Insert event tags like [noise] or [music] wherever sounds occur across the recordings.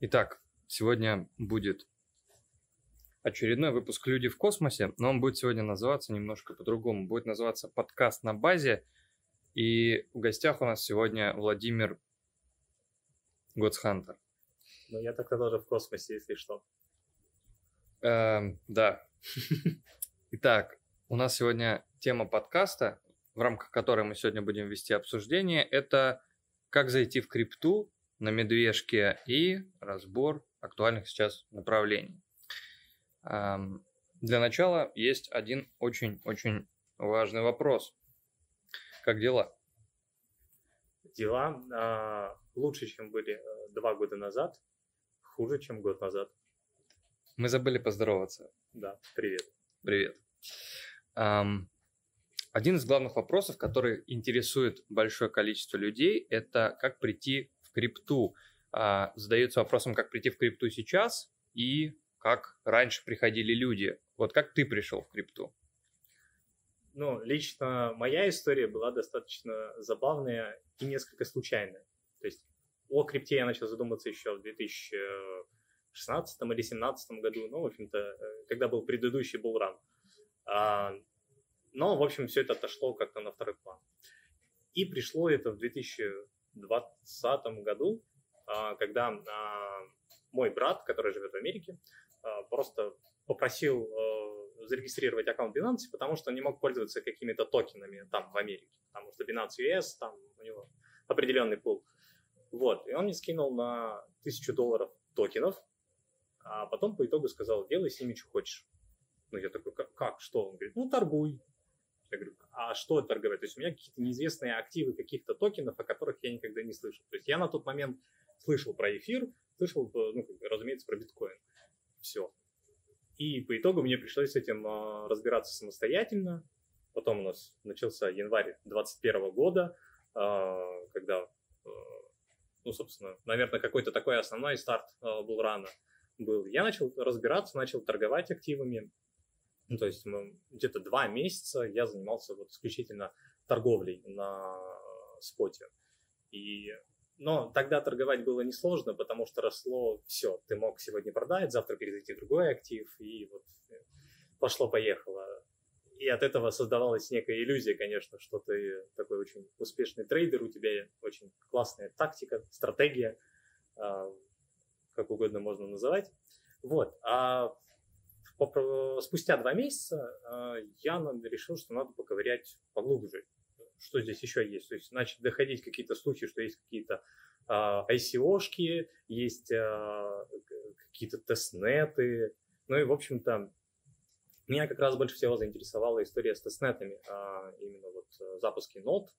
Итак, сегодня будет очередной выпуск «Люди в космосе», но он будет сегодня называться немножко по-другому. Будет называться «Подкаст на базе». И в гостях у нас сегодня Владимир Готсхантер. Ну, я тогда тоже в космосе, если что. Эм, да. [laughs] Итак, у нас сегодня тема подкаста, в рамках которой мы сегодня будем вести обсуждение, это как зайти в крипту на медвежке и разбор актуальных сейчас направлений. Для начала есть один очень-очень важный вопрос. Как дела? Дела а, лучше, чем были э, два года назад, хуже, чем год назад. Мы забыли поздороваться. Да, привет. Привет. Эм, один из главных вопросов, который интересует большое количество людей, это как прийти крипту. Э, задается вопросом, как прийти в крипту сейчас и как раньше приходили люди. Вот как ты пришел в крипту? Ну, лично моя история была достаточно забавная и несколько случайная. То есть о крипте я начал задумываться еще в 2016 или 2017 году, ну, в общем-то, когда был предыдущий булран. А, но, в общем, все это отошло как-то на второй план. И пришло это в 2020 году, а, когда а, мой брат, который живет в Америке, просто попросил зарегистрировать аккаунт Binance, потому что не мог пользоваться какими-то токенами там в Америке, потому что Binance US, там у него определенный пул. Вот, и он мне скинул на тысячу долларов токенов, а потом по итогу сказал, делай с ними, что хочешь. Ну, я такой, как что? Он говорит, ну, торгуй. Я говорю, а что торговать? То есть у меня какие-то неизвестные активы каких-то токенов, о которых я никогда не слышал. То есть я на тот момент слышал про эфир, слышал, э, ну, разумеется, про биткоин. Все. И по итогу мне пришлось с этим э, разбираться самостоятельно. Потом у нас начался январь 2021 года, э, когда, э, ну, собственно, наверное, какой-то такой основной старт э, был рано был. Я начал разбираться, начал торговать активами. Ну, то есть где-то два месяца я занимался вот исключительно торговлей на споте. И но тогда торговать было несложно, потому что росло все. Ты мог сегодня продать, завтра перезайти в другой актив, и вот э, пошло-поехало. И от этого создавалась некая иллюзия, конечно, что ты такой очень успешный трейдер, у тебя очень классная тактика, стратегия, а, как угодно можно называть. Вот. А спустя два месяца а, я решил, что надо поковырять поглубже что здесь еще есть. То есть начали доходить какие-то слухи, что есть какие-то а, ICO-шки, есть а, какие-то тестнеты. Ну и, в общем-то, меня как раз больше всего заинтересовала история с тестнетами, а, именно вот э, запуски нод.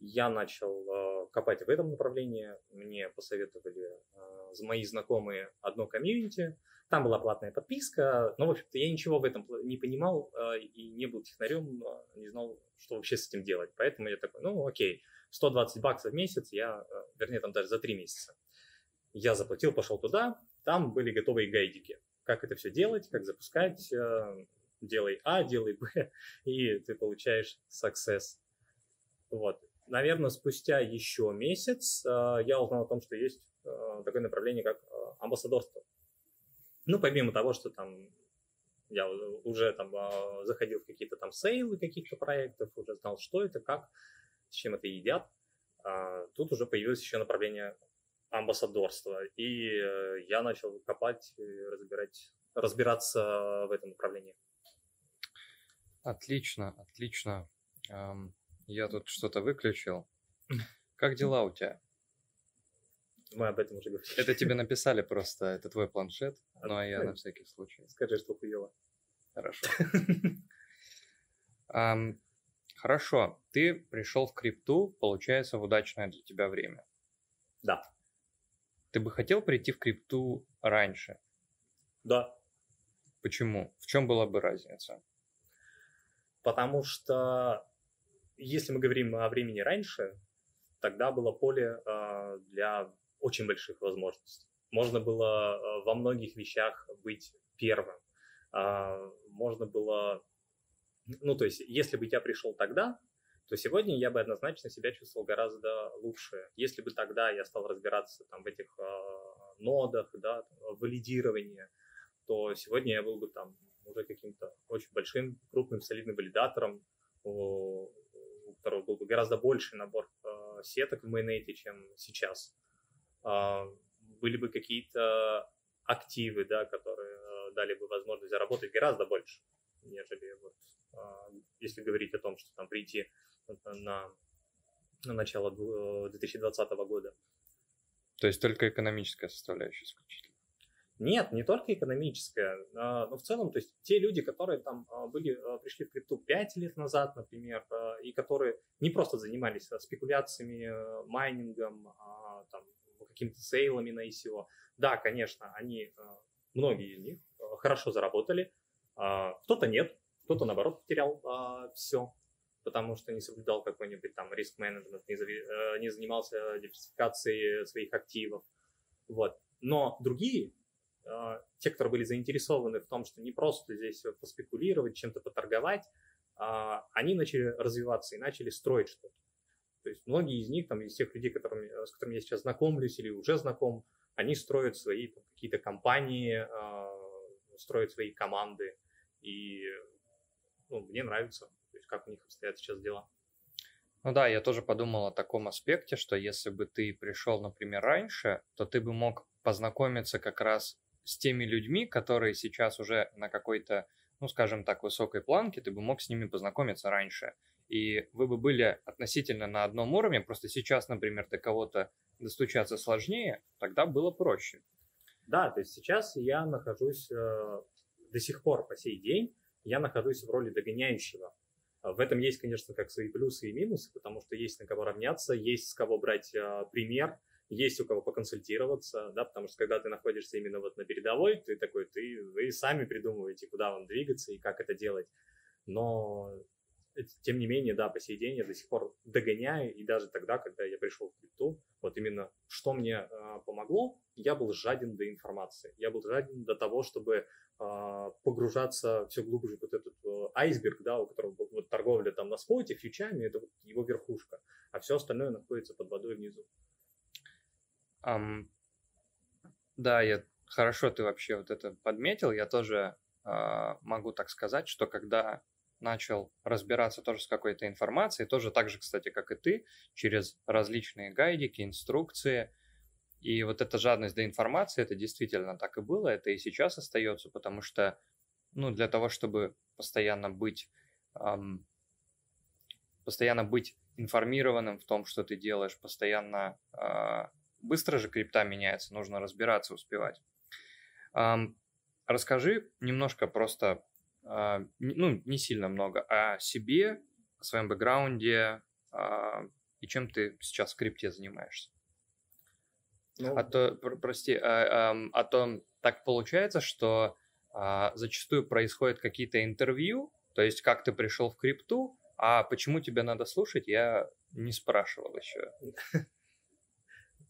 Я начал а, копать в этом направлении. Мне посоветовали а, мои знакомые одно комьюнити. Там была платная подписка, но, в общем-то, я ничего в этом не понимал а, и не был технарем, не знал, что вообще с этим делать. Поэтому я такой, ну, окей, 120 баксов в месяц, я, э, вернее, там даже за 3 месяца. Я заплатил, пошел туда, там были готовые гайдики. Как это все делать, как запускать, э, делай А, делай Б, [laughs] и ты получаешь success. Вот. Наверное, спустя еще месяц э, я узнал о том, что есть такое направление, как амбассадорство. Ну, помимо того, что там я уже там заходил в какие-то там сейлы каких-то проектов, уже знал, что это, как, с чем это едят. А, тут уже появилось еще направление амбассадорства, и э, я начал копать, разбирать, разбираться в этом направлении. Отлично, отлично. Я тут что-то выключил. Как дела у тебя? Мы об этом уже говорили. Это тебе [laughs] написали просто, это твой планшет, ну а я на всякий случай. Скажи, что хуево. Хорошо. [laughs] Хорошо, ты пришел в крипту, получается, в удачное для тебя время. Да. Ты бы хотел прийти в крипту раньше? Да. Почему? В чем была бы разница? Потому что если мы говорим о времени раньше, тогда было поле э, для очень больших возможностей. Можно было э, во многих вещах быть первым. Э, можно было ну, то есть, если бы я пришел тогда, то сегодня я бы однозначно себя чувствовал гораздо лучше. Если бы тогда я стал разбираться там, в этих э, нодах, да, валидирования, то сегодня я был бы там уже каким-то очень большим, крупным, солидным валидатором, у, у которого был бы гораздо больший набор э, сеток в майонете, чем сейчас. Э, были бы какие-то активы, да, которые э, дали бы возможность заработать гораздо больше, нежели вот, э, если говорить о том, что там прийти на, на начало 2020 года. То есть только экономическая составляющая исключительно? Нет, не только экономическая, а, но в целом, то есть те люди, которые там а, были, а, пришли в крипту 5 лет назад, например, и которые не просто занимались спекуляциями, майнингом, там, какими-то сейлами на ICO, да, конечно, они, многие из них хорошо заработали, кто-то нет, кто-то, наоборот, потерял все, потому что не соблюдал какой-нибудь там риск-менеджмент, не, э, не занимался диверсификацией своих активов, вот. Но другие те, которые были заинтересованы в том, что не просто здесь поспекулировать, чем-то поторговать, а, они начали развиваться и начали строить что-то. То есть многие из них, там, из тех людей, которыми, с которыми я сейчас знакомлюсь или уже знаком, они строят свои какие-то компании, а, строят свои команды. И ну, мне нравится, то есть как у них обстоят сейчас дела. Ну да, я тоже подумал о таком аспекте, что если бы ты пришел, например, раньше, то ты бы мог познакомиться как раз с теми людьми, которые сейчас уже на какой-то, ну, скажем так, высокой планке, ты бы мог с ними познакомиться раньше. И вы бы были относительно на одном уровне, просто сейчас, например, до кого-то достучаться сложнее, тогда было проще. Да, то есть сейчас я нахожусь э, до сих пор по сей день, я нахожусь в роли догоняющего. В этом есть, конечно, как свои плюсы и минусы, потому что есть на кого равняться, есть с кого брать э, пример, есть у кого поконсультироваться, да, потому что когда ты находишься именно вот на передовой, ты такой, ты, вы сами придумываете, куда вам двигаться и как это делать. Но тем не менее, да, по сей день я до сих пор догоняю, и даже тогда, когда я пришел в крипту, вот именно что мне э, помогло, я был жаден до информации, я был жаден до того, чтобы э, погружаться все глубже в вот этот э, айсберг, да, у которого вот торговля там на споте, фьючами, это вот его верхушка, а все остальное находится под водой внизу. Um, да, я хорошо ты вообще вот это подметил. Я тоже uh, могу так сказать, что когда начал разбираться тоже с какой-то информацией, тоже так же, кстати, как и ты, через различные гайдики, инструкции. И вот эта жадность до информации, это действительно так и было, это и сейчас остается, потому что, ну, для того, чтобы постоянно быть, эм, постоянно быть информированным в том, что ты делаешь, постоянно э, быстро же крипта меняется, нужно разбираться, успевать. Расскажи немножко просто, а, ну, не сильно много, о себе, о своем бэкграунде а, и чем ты сейчас в крипте занимаешься. Ну... А то, прости, а, а то так получается, что а, зачастую происходят какие-то интервью, то есть как ты пришел в крипту, а почему тебе надо слушать, я не спрашивал еще.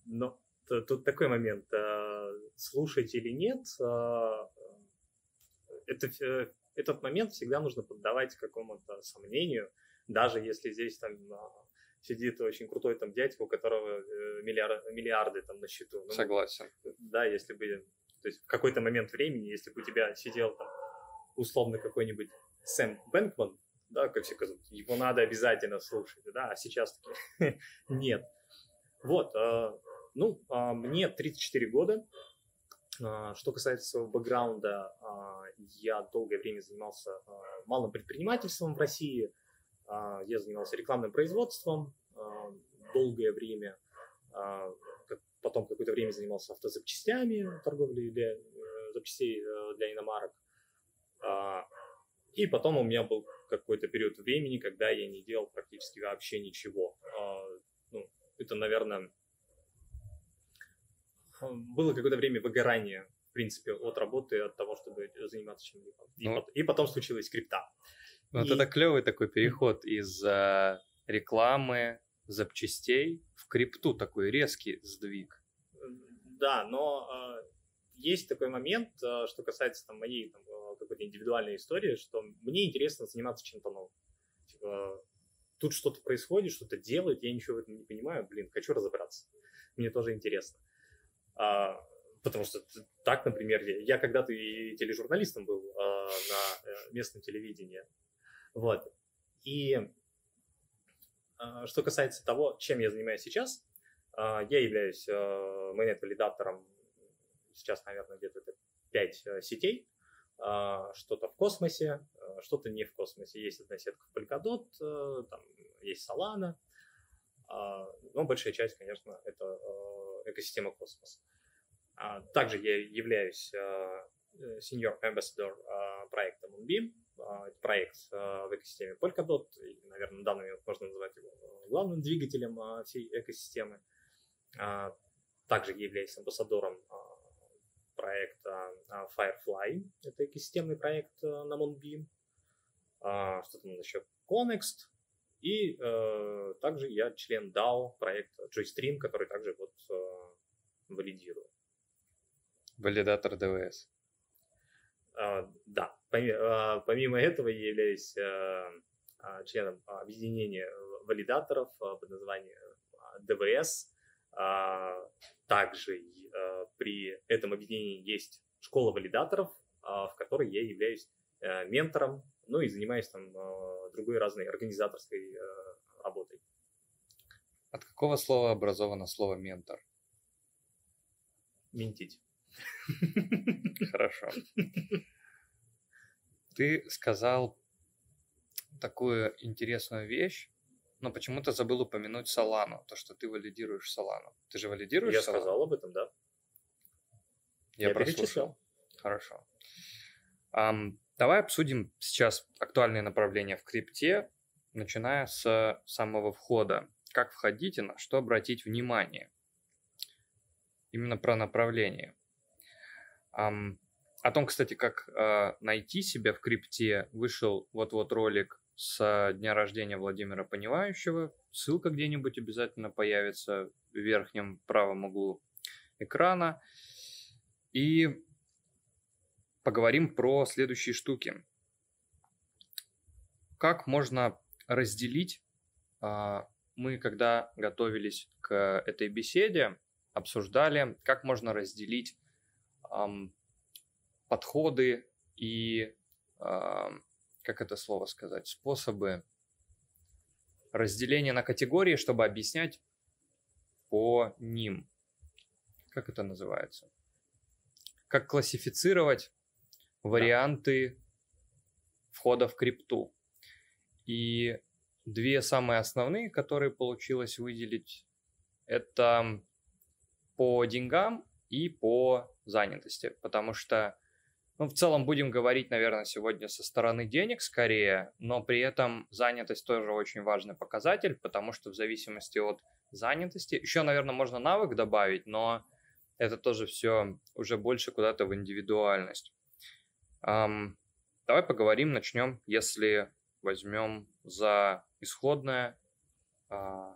Но тут такой момент, а, слушать или нет, а, это, э, этот момент всегда нужно поддавать какому-то сомнению, даже если здесь там а, сидит очень крутой там дядька, у которого э, миллиарды, миллиарды там на счету. Ну, Согласен. Да, если бы, то есть в какой-то момент времени, если бы у тебя сидел там условно какой-нибудь Сэм Бэнкман, да, как все говорят, его надо обязательно слушать, да, а сейчас таки [laughs] нет. Вот, ну, а, мне 34 года. А, что касается своего бэкграунда, а, я долгое время занимался малым предпринимательством в России. Я занимался рекламным производством долгое время. Потом какое-то время занимался автозапчастями, торговлей для, э, запчастей э, для иномарок. И потом у меня был какой-то период времени, когда я не делал практически вообще ничего. Ну, это, наверное, было какое-то время выгорания, в принципе, от работы, от того, чтобы заниматься чем-либо. Ну, и, потом случилась крипта. Вот и... это клевый такой переход из uh, рекламы, запчастей в крипту, такой резкий сдвиг. Да, но uh, есть такой момент, uh, что касается там, моей там, какой-то индивидуальной истории, что мне интересно заниматься чем-то новым. Типа, тут что-то происходит, что-то делает, я ничего в этом не понимаю, блин, хочу разобраться. Мне тоже интересно. А, Потому что так, например, я, я когда-то и тележурналистом был э, на э, местном телевидении. Вот. И э, что касается того, чем я занимаюсь сейчас, э, я являюсь э, майонет-валидатором сейчас, наверное, где-то 5 э, сетей. Э, что-то в космосе, э, что-то не в космосе. Есть одна сетка в Polkadot, э, там есть Solana, но большая часть, конечно, это э, экосистема космос. А, также я являюсь а, э, senior ambassador а, проекта Moonbeam. Это проект в экосистеме Polkadot, и, наверное, на данный момент можно назвать его главным двигателем всей экосистемы. Также являюсь амбассадором проекта Firefly, это экосистемный проект на Moonbeam. Что там еще? Connext, и э, также я член DAO проекта JoyStream, который также вот э, валидирую. Валидатор ДВС. А, да. Помимо, а, помимо этого я являюсь а, а, членом объединения валидаторов а, под названием ДВС. А, также а, при этом объединении есть школа валидаторов, а, в которой я являюсь а, ментором, ну и занимаюсь там а, другой разной организаторской а, работой. От какого слова образовано слово ментор? Ментить. Хорошо. Ты сказал такую интересную вещь, но почему-то забыл упомянуть Солану, то, что ты валидируешь Солану. Ты же валидируешь Я Solana? сказал об этом, да. Я, Я прослушал. Хорошо. Um, давай обсудим сейчас актуальные направления в крипте, начиная с самого входа. Как входить и на что обратить внимание. Именно про направление. О том, кстати, как uh, найти себя в крипте, вышел вот-вот ролик с дня рождения Владимира Понимающего. Ссылка где-нибудь обязательно появится в верхнем правом углу экрана. И поговорим про следующие штуки. Как можно разделить? Uh, мы, когда готовились к этой беседе, обсуждали, как можно разделить подходы и, эм, как это слово сказать, способы разделения на категории, чтобы объяснять по ним. Как это называется? Как классифицировать варианты да. входа в крипту. И две самые основные, которые получилось выделить, это по деньгам и по занятости, потому что, ну, в целом будем говорить, наверное, сегодня со стороны денег скорее, но при этом занятость тоже очень важный показатель, потому что в зависимости от занятости, еще, наверное, можно навык добавить, но это тоже все уже больше куда-то в индивидуальность. Um, давай поговорим, начнем, если возьмем за исходное uh,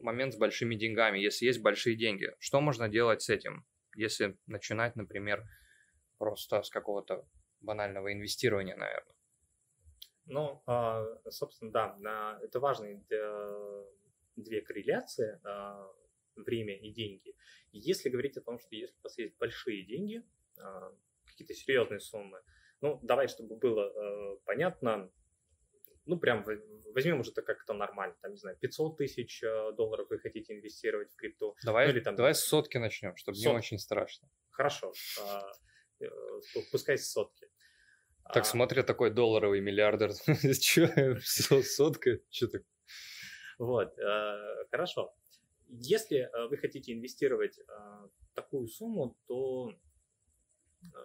момент с большими деньгами, если есть большие деньги. Что можно делать с этим? если начинать, например, просто с какого-то банального инвестирования, наверное. Ну, а, собственно, да, это важные э, две корреляции а, время и деньги. Если говорить о том, что если у вас есть большие деньги, какие-то серьезные суммы, ну, давай, чтобы было э, понятно, ну, прям возьмем уже так как-то нормально, там, не знаю, 500 тысяч э, долларов вы хотите инвестировать в крипту. Давай, ну, или, там, давай с сотки начнем, чтобы сот... не очень страшно. Хорошо, а, э, пускай с сотки. Так а... смотря такой долларовый миллиардер, [laughs] что, сотка, что так? Вот, э, хорошо. Если вы хотите инвестировать такую сумму, то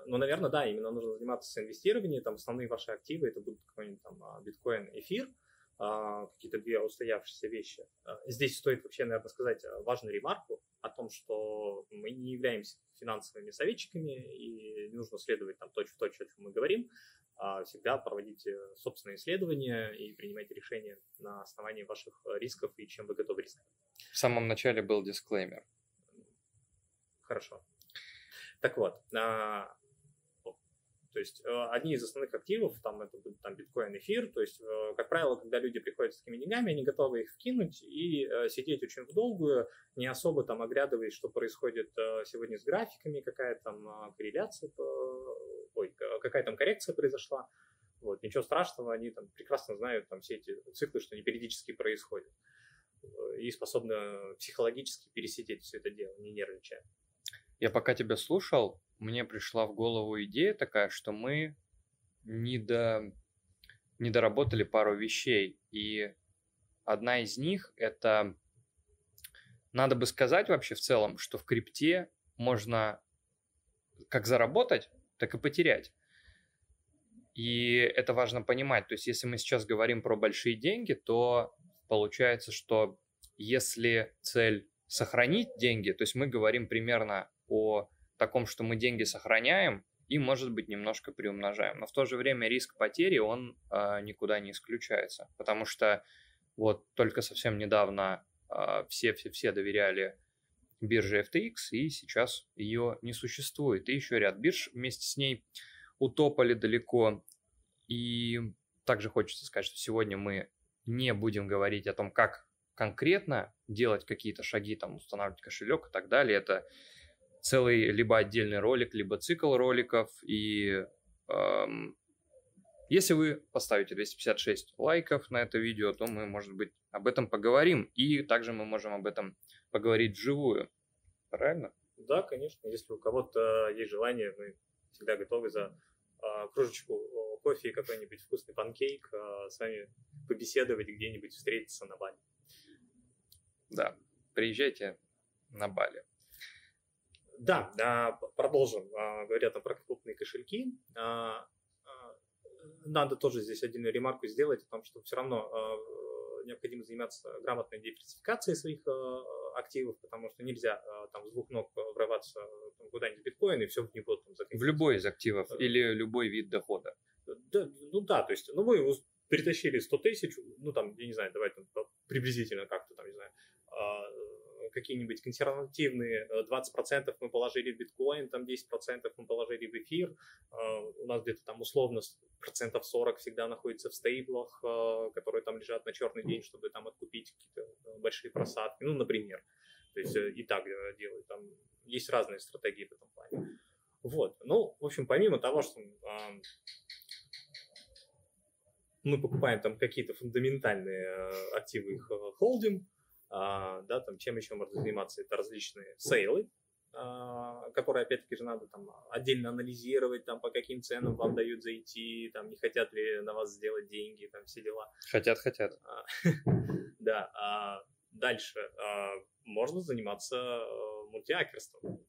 ну, наверное, да, именно нужно заниматься инвестированием, там основные ваши активы, это будут какой-нибудь там а, биткоин, эфир, а, какие-то две устоявшиеся вещи. А, здесь стоит вообще, наверное, сказать важную ремарку о том, что мы не являемся финансовыми советчиками и не нужно следовать там точь-в-точь, точь, о чем мы говорим, всегда проводите собственные исследования и принимайте решения на основании ваших рисков и чем вы готовы рисковать. В самом начале был дисклеймер. Хорошо. Так вот, То есть э, одни из основных активов, там это будет там, биткоин, эфир, то есть, э, как правило, когда люди приходят с такими деньгами, они готовы их вкинуть и э, сидеть очень в долгую, не особо там оглядываясь, что происходит сегодня с графиками, какая там корреляция, ой, какая там коррекция произошла. Вот, ничего страшного, они там прекрасно знают там все эти циклы, что они периодически происходят и способны психологически пересидеть все это дело, не нервничая. Я пока тебя слушал, мне пришла в голову идея такая, что мы не, до... не доработали пару вещей. И одна из них это надо бы сказать вообще в целом, что в крипте можно как заработать, так и потерять. И это важно понимать. То есть, если мы сейчас говорим про большие деньги, то получается, что если цель сохранить деньги, то есть мы говорим примерно о таком, что мы деньги сохраняем и, может быть, немножко приумножаем. Но в то же время риск потери, он э, никуда не исключается, потому что вот только совсем недавно все-все-все доверяли бирже FTX, и сейчас ее не существует. И еще ряд бирж вместе с ней утопали далеко. И также хочется сказать, что сегодня мы не будем говорить о том, как конкретно делать какие-то шаги, там, устанавливать кошелек и так далее. Это целый либо отдельный ролик, либо цикл роликов. И эм, если вы поставите 256 лайков на это видео, то мы, может быть, об этом поговорим. И также мы можем об этом поговорить вживую. Правильно? Да, конечно. Если у кого-то есть желание, мы всегда готовы за э, кружечку кофе и какой-нибудь вкусный панкейк э, с вами побеседовать где-нибудь, встретиться на Бали. Да, приезжайте на Бали. Да, а, продолжим. А, говоря там про крупные кошельки, а, надо тоже здесь отдельную ремарку сделать о том, что все равно необходимо заниматься грамотной диверсификацией своих активов, потому что нельзя там с двух ног врываться куда-нибудь в биткоин и все в него там закрыть. В любой из активов э, или любой вид дохода. Да, ну да, то есть, ну вы перетащили 100 тысяч, ну там, я не знаю, давай там приблизительно как-то там, не знаю, какие-нибудь консервативные 20% э, мы положили в биткоин, там 10% мы положили в эфир, э, у нас где-то там условно процентов 40 всегда находится в стейблах, э, которые там лежат на черный день, чтобы там откупить какие-то большие просадки, ну, например. То есть и так делают, там есть разные стратегии в этом плане. Вот, ну, в общем, помимо того, что мы покупаем там какие-то фундаментальные активы, их холдим, а, да, там, чем еще можно заниматься, это различные сейлы, а, которые, опять-таки, же надо там отдельно анализировать, там, по каким ценам вам дают зайти, там, не хотят ли на вас сделать деньги, там, все дела. Хотят, хотят. А, [laughs] да, дальше можно заниматься э, мультиакерством.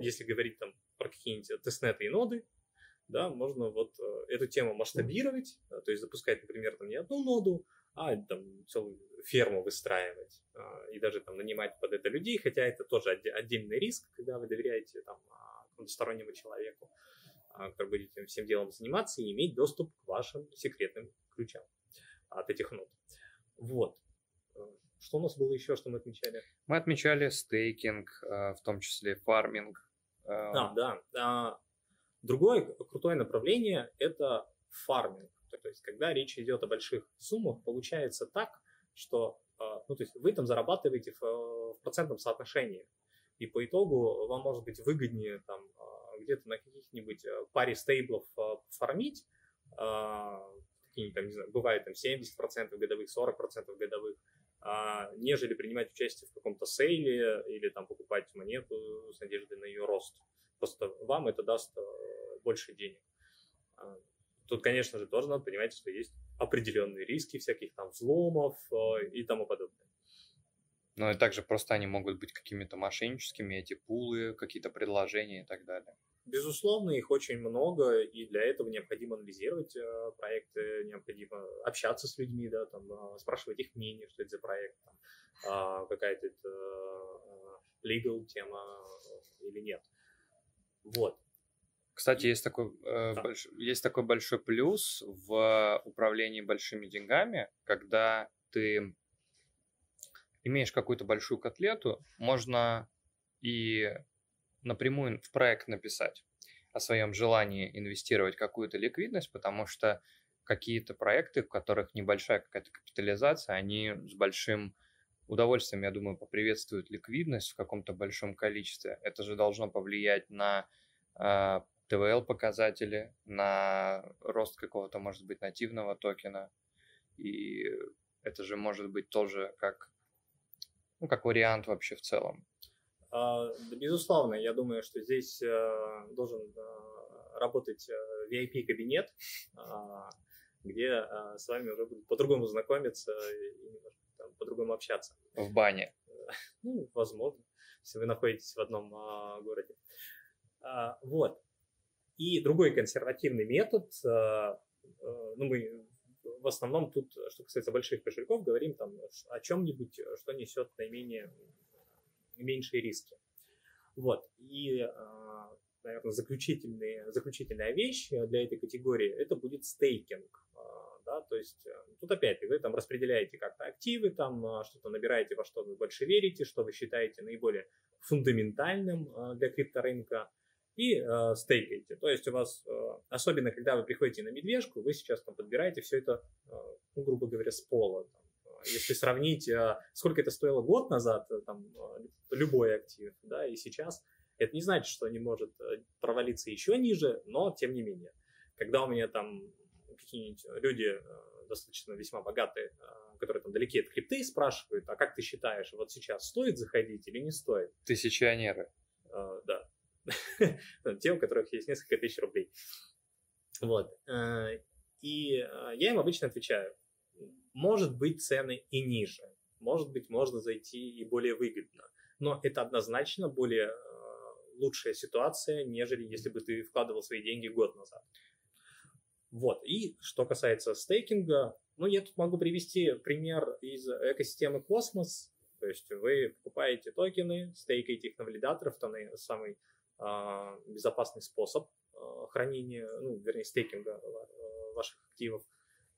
Если говорить там про какие-нибудь тестнеты и ноды, да, можно вот э, эту тему масштабировать, то есть запускать, например, там не одну ноду, а там целую ферму выстраивать а, и даже там нанимать под это людей, хотя это тоже отдельный риск, когда вы доверяете там а, какому-то стороннему человеку, а, который будет этим всем делом заниматься и иметь доступ к вашим секретным ключам от этих нот. Вот. Что у нас было еще, что мы отмечали? Мы отмечали стейкинг, в том числе фарминг. А, да. Другое крутое направление – это фарминг. То есть, когда речь идет о больших суммах, получается так, что а, ну, то есть вы там зарабатываете в, в процентном соотношении. И по итогу вам может быть выгоднее там а, где-то на каких-нибудь а, паре стейблов фармить, какие там, не знаю, бывает там 70% годовых, 40% годовых, нежели принимать участие в каком-то сейле или там покупать монету с надеждой на ее рост. Просто вам это даст больше денег. Тут, конечно же, тоже надо понимать, что есть определенные риски всяких там взломов э, и тому подобное. Ну и также просто они могут быть какими-то мошенническими, эти пулы, какие-то предложения и так далее. Безусловно, их очень много, и для этого необходимо анализировать э, проекты, необходимо общаться с людьми, да, там, э, спрашивать их мнение, что это за проект, там, э, какая-то это э, legal тема или нет. Вот. Кстати, есть такой, э, да. больш... есть такой большой плюс в управлении большими деньгами, когда ты имеешь какую-то большую котлету, можно и напрямую в проект написать. о своем желании инвестировать какую-то ликвидность, потому что какие-то проекты, в которых небольшая какая-то капитализация, они с большим удовольствием, я думаю, поприветствуют ликвидность в каком-то большом количестве. Это же должно повлиять на э, а, ТВЛ показатели, на рост какого-то, может быть, нативного токена. И это же может быть тоже как, ну, как вариант вообще в целом. А, да, безусловно, я думаю, что здесь э, должен э, работать VIP-кабинет, [laughs] где с вами уже будут по-другому знакомиться и по-другому общаться. В бане. [laughs] Ну, возможно, если вы находитесь в одном городе. А, вот. И другой консервативный метод, э, э, ну, мы в основном тут, что касается больших кошельков, говорим там о чем-нибудь, что несет наименее меньшие риски. Вот. И, а, наверное, заключительная, заключительная вещь для этой категории – это будет стейкинг. А, да, то есть э, тут опять вы там распределяете как-то активы, там а, что-то набираете, во что вы больше верите, что вы считаете наиболее фундаментальным для крипторынка, и э, стейкаете. То есть у вас, э, особенно когда вы приходите на медвежку, вы сейчас там подбираете все это, э, ну, грубо говоря, с пола. Там, если сравнить, э, сколько это стоило год назад, э, там, э, любой актив, да, и сейчас, это не значит, что не может провалиться еще ниже, но тем не менее. Когда у меня там какие-нибудь люди достаточно весьма богатые, которые там далеки от крипты, спрашивают, а как ты считаешь, вот сейчас стоит заходить или не стоит? Тысячионеры. Да. [laughs] Те, у которых есть несколько тысяч рублей. Вот. И я им обычно отвечаю, может быть, цены и ниже. Может быть, можно зайти и более выгодно. Но это однозначно более э, лучшая ситуация, нежели если бы ты вкладывал свои деньги год назад. Вот. И что касается стейкинга, ну, я тут могу привести пример из экосистемы Космос. То есть вы покупаете токены, стейкаете их на валидаторов, это самый э, безопасный способ э, хранения, ну, вернее, стейкинга э, ваших активов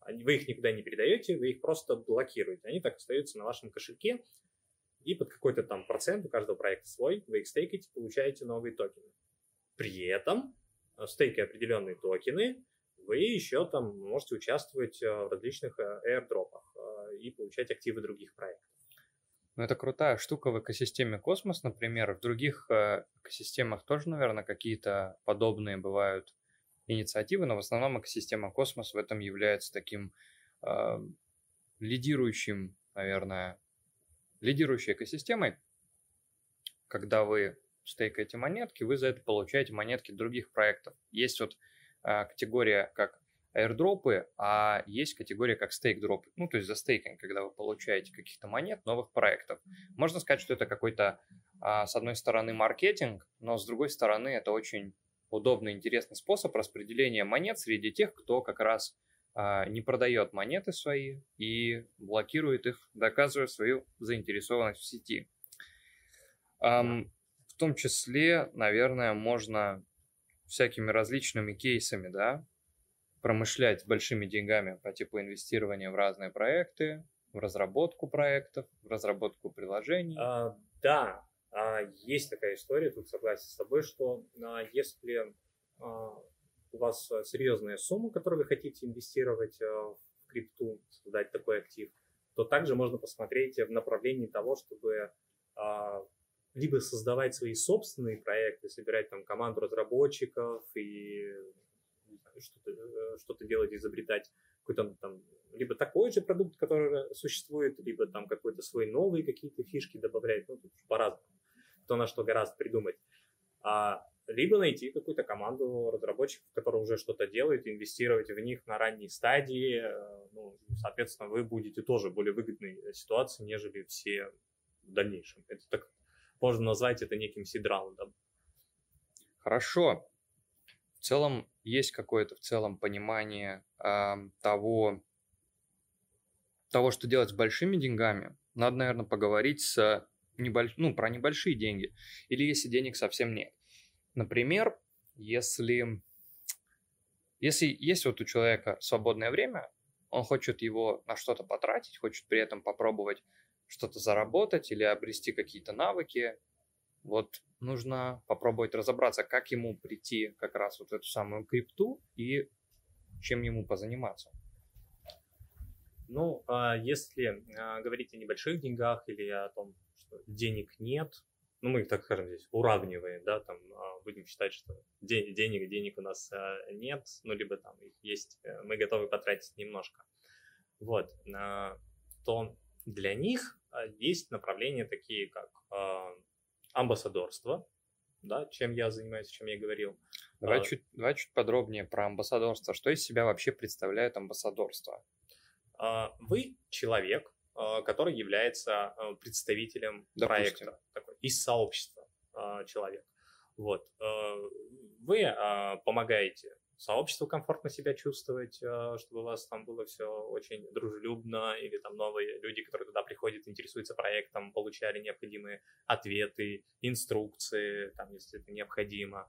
вы их никуда не передаете, вы их просто блокируете. Они так остаются на вашем кошельке, и под какой-то там процент у каждого проекта свой, вы их стейкаете, получаете новые токены. При этом, э, стейкая определенные токены, вы еще там можете участвовать э, в различных э, airdrop ах и получать активы других проектов. Ну, это крутая штука в экосистеме Космос, например. В других экосистемах тоже, наверное, какие-то подобные бывают инициативы, но в основном экосистема Космос в этом является таким э, лидирующим, наверное, лидирующей экосистемой. Когда вы стейкаете монетки, вы за это получаете монетки других проектов. Есть вот э, категория как airdropы, а есть категория как стейк-дропы. Ну, то есть за стейкинг, когда вы получаете каких-то монет новых проектов. Можно сказать, что это какой-то, а, с одной стороны, маркетинг, но с другой стороны, это очень удобный, интересный способ распределения монет среди тех, кто как раз а, не продает монеты свои и блокирует их, доказывая свою заинтересованность в сети. В том числе, наверное, можно всякими различными кейсами, да, промышлять большими деньгами по типу инвестирования в разные проекты, в разработку проектов, в разработку приложений. А, да, а, есть такая история, тут согласен с тобой, что а, если а, у вас серьезная сумма, которую вы хотите инвестировать в крипту, создать такой актив, то также можно посмотреть в направлении того, чтобы либо создавать свои собственные проекты, собирать там команду разработчиков и что-то э, что делать, изобретать какой-то там либо такой же продукт, который существует, либо там какой-то свой новый какие-то фишки добавлять, ну, тут по-разному кто на что гораздо придумать. А, либо найти какую-то команду разработчиков, которые уже что-то делают, инвестировать в них на ранней стадии. Э, ну, соответственно, вы будете тоже в более выгодной ситуации, нежели все в дальнейшем. Это так можно назвать это неким сидраундом. Хорошо. В целом есть какое-то в целом понимание э, того, того, что делать с большими деньгами. Надо, наверное, поговорить с небольш... ну, про небольшие деньги, или если денег совсем нет. Например, если, если есть вот у человека свободное время, он хочет его на что-то потратить, хочет при этом попробовать что-то заработать или обрести какие-то навыки, Вот нужно попробовать разобраться, как ему прийти как раз вот эту самую крипту и чем ему позаниматься. Ну, а если а, говорить о небольших деньгах или о том, что денег нет, ну, мы их, так скажем, здесь уравниваем, да, там а, будем считать, что денег, денег у нас нет, ну, либо там их есть, э, мы готовы потратить немножко. Вот, то для них есть направления такие, как амбассадорство, да, чем я занимаюсь, чем я говорил. Давай, а, чуть, давай чуть подробнее про амбассадорство. Что из себя вообще представляет амбассадорство? А, вы человек, а, который является а, представителем Допустим. проекта, такой, из сообщества человек. Вот. Вы помогаете сообществу комфортно себя чувствовать, чтобы у вас там было все очень дружелюбно, или там новые люди, которые туда приходят, интересуются проектом, получали необходимые ответы, инструкции, там, если это необходимо.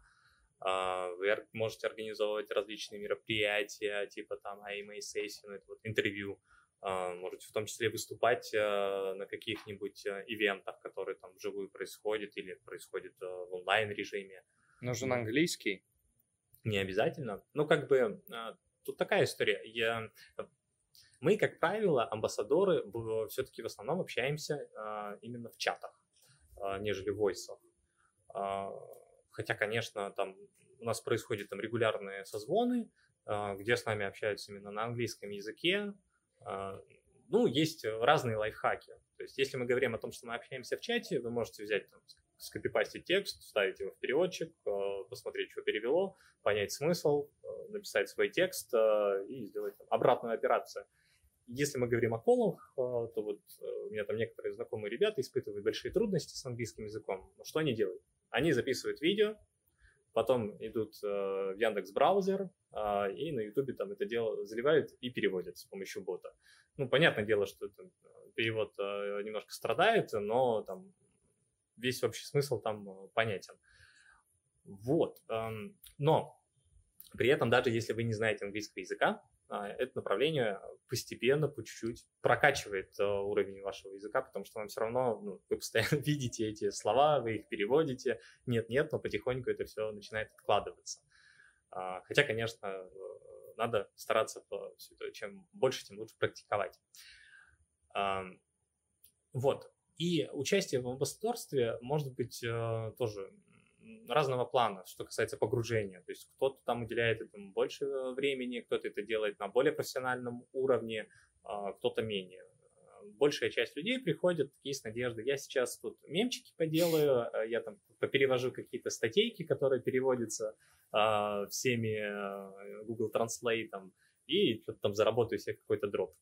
А, вы можете организовывать различные мероприятия, типа там AMA сессии, это вот интервью. А, можете в том числе выступать а, на каких-нибудь ивентах, которые там вживую происходят или происходят в онлайн-режиме. Нужен английский? Не обязательно. Ну, как бы, тут такая история. Я... Мы, как правило, амбассадоры, все-таки в основном общаемся именно в чатах, нежели в войсах Хотя, конечно, там у нас происходят там регулярные созвоны, а, где с нами общаются именно на английском языке. А, ну, есть разные лайфхаки. То есть, если мы говорим о том, что мы общаемся в чате, вы можете взять, там, скопипастить текст, вставить его в переводчик, а, посмотреть, что перевело, понять смысл, написать свой текст и сделать там, обратную операцию. Если мы говорим о колах, то вот э, у меня там некоторые знакомые ребята испытывают большие трудности с английским языком. Что они делают? Они записывают видео, потом идут э, в Яндекс браузер э, и на Ютубе там это дело заливают и переводят с помощью бота. Ну, понятное дело, что это, перевод э, немножко страдает, но там весь общий смысл там э, понятен. Вот. Э, но при этом, даже если вы не знаете английского языка, а, это направление постепенно, по чуть-чуть прокачивает э, уровень вашего языка, потому что вам все равно, ну, вы постоянно [laughs] видите эти слова, вы их переводите, нет-нет, но потихоньку это все начинает откладываться. А, хотя, конечно, э, надо стараться, чем больше, тем лучше практиковать. Вот. И участие в амбассадорстве может быть э, тоже разного плана, что касается погружения. То есть кто-то там уделяет этому больше э, времени, кто-то это делает на более профессиональном уровне, а, кто-то менее. Большая часть людей приходит такие с надеждой. Я сейчас тут мемчики поделаю, э, я там поперевожу какие-то статейки, которые переводятся а, всеми э, Google Translate, там, и там заработаю себе какой-то дроп.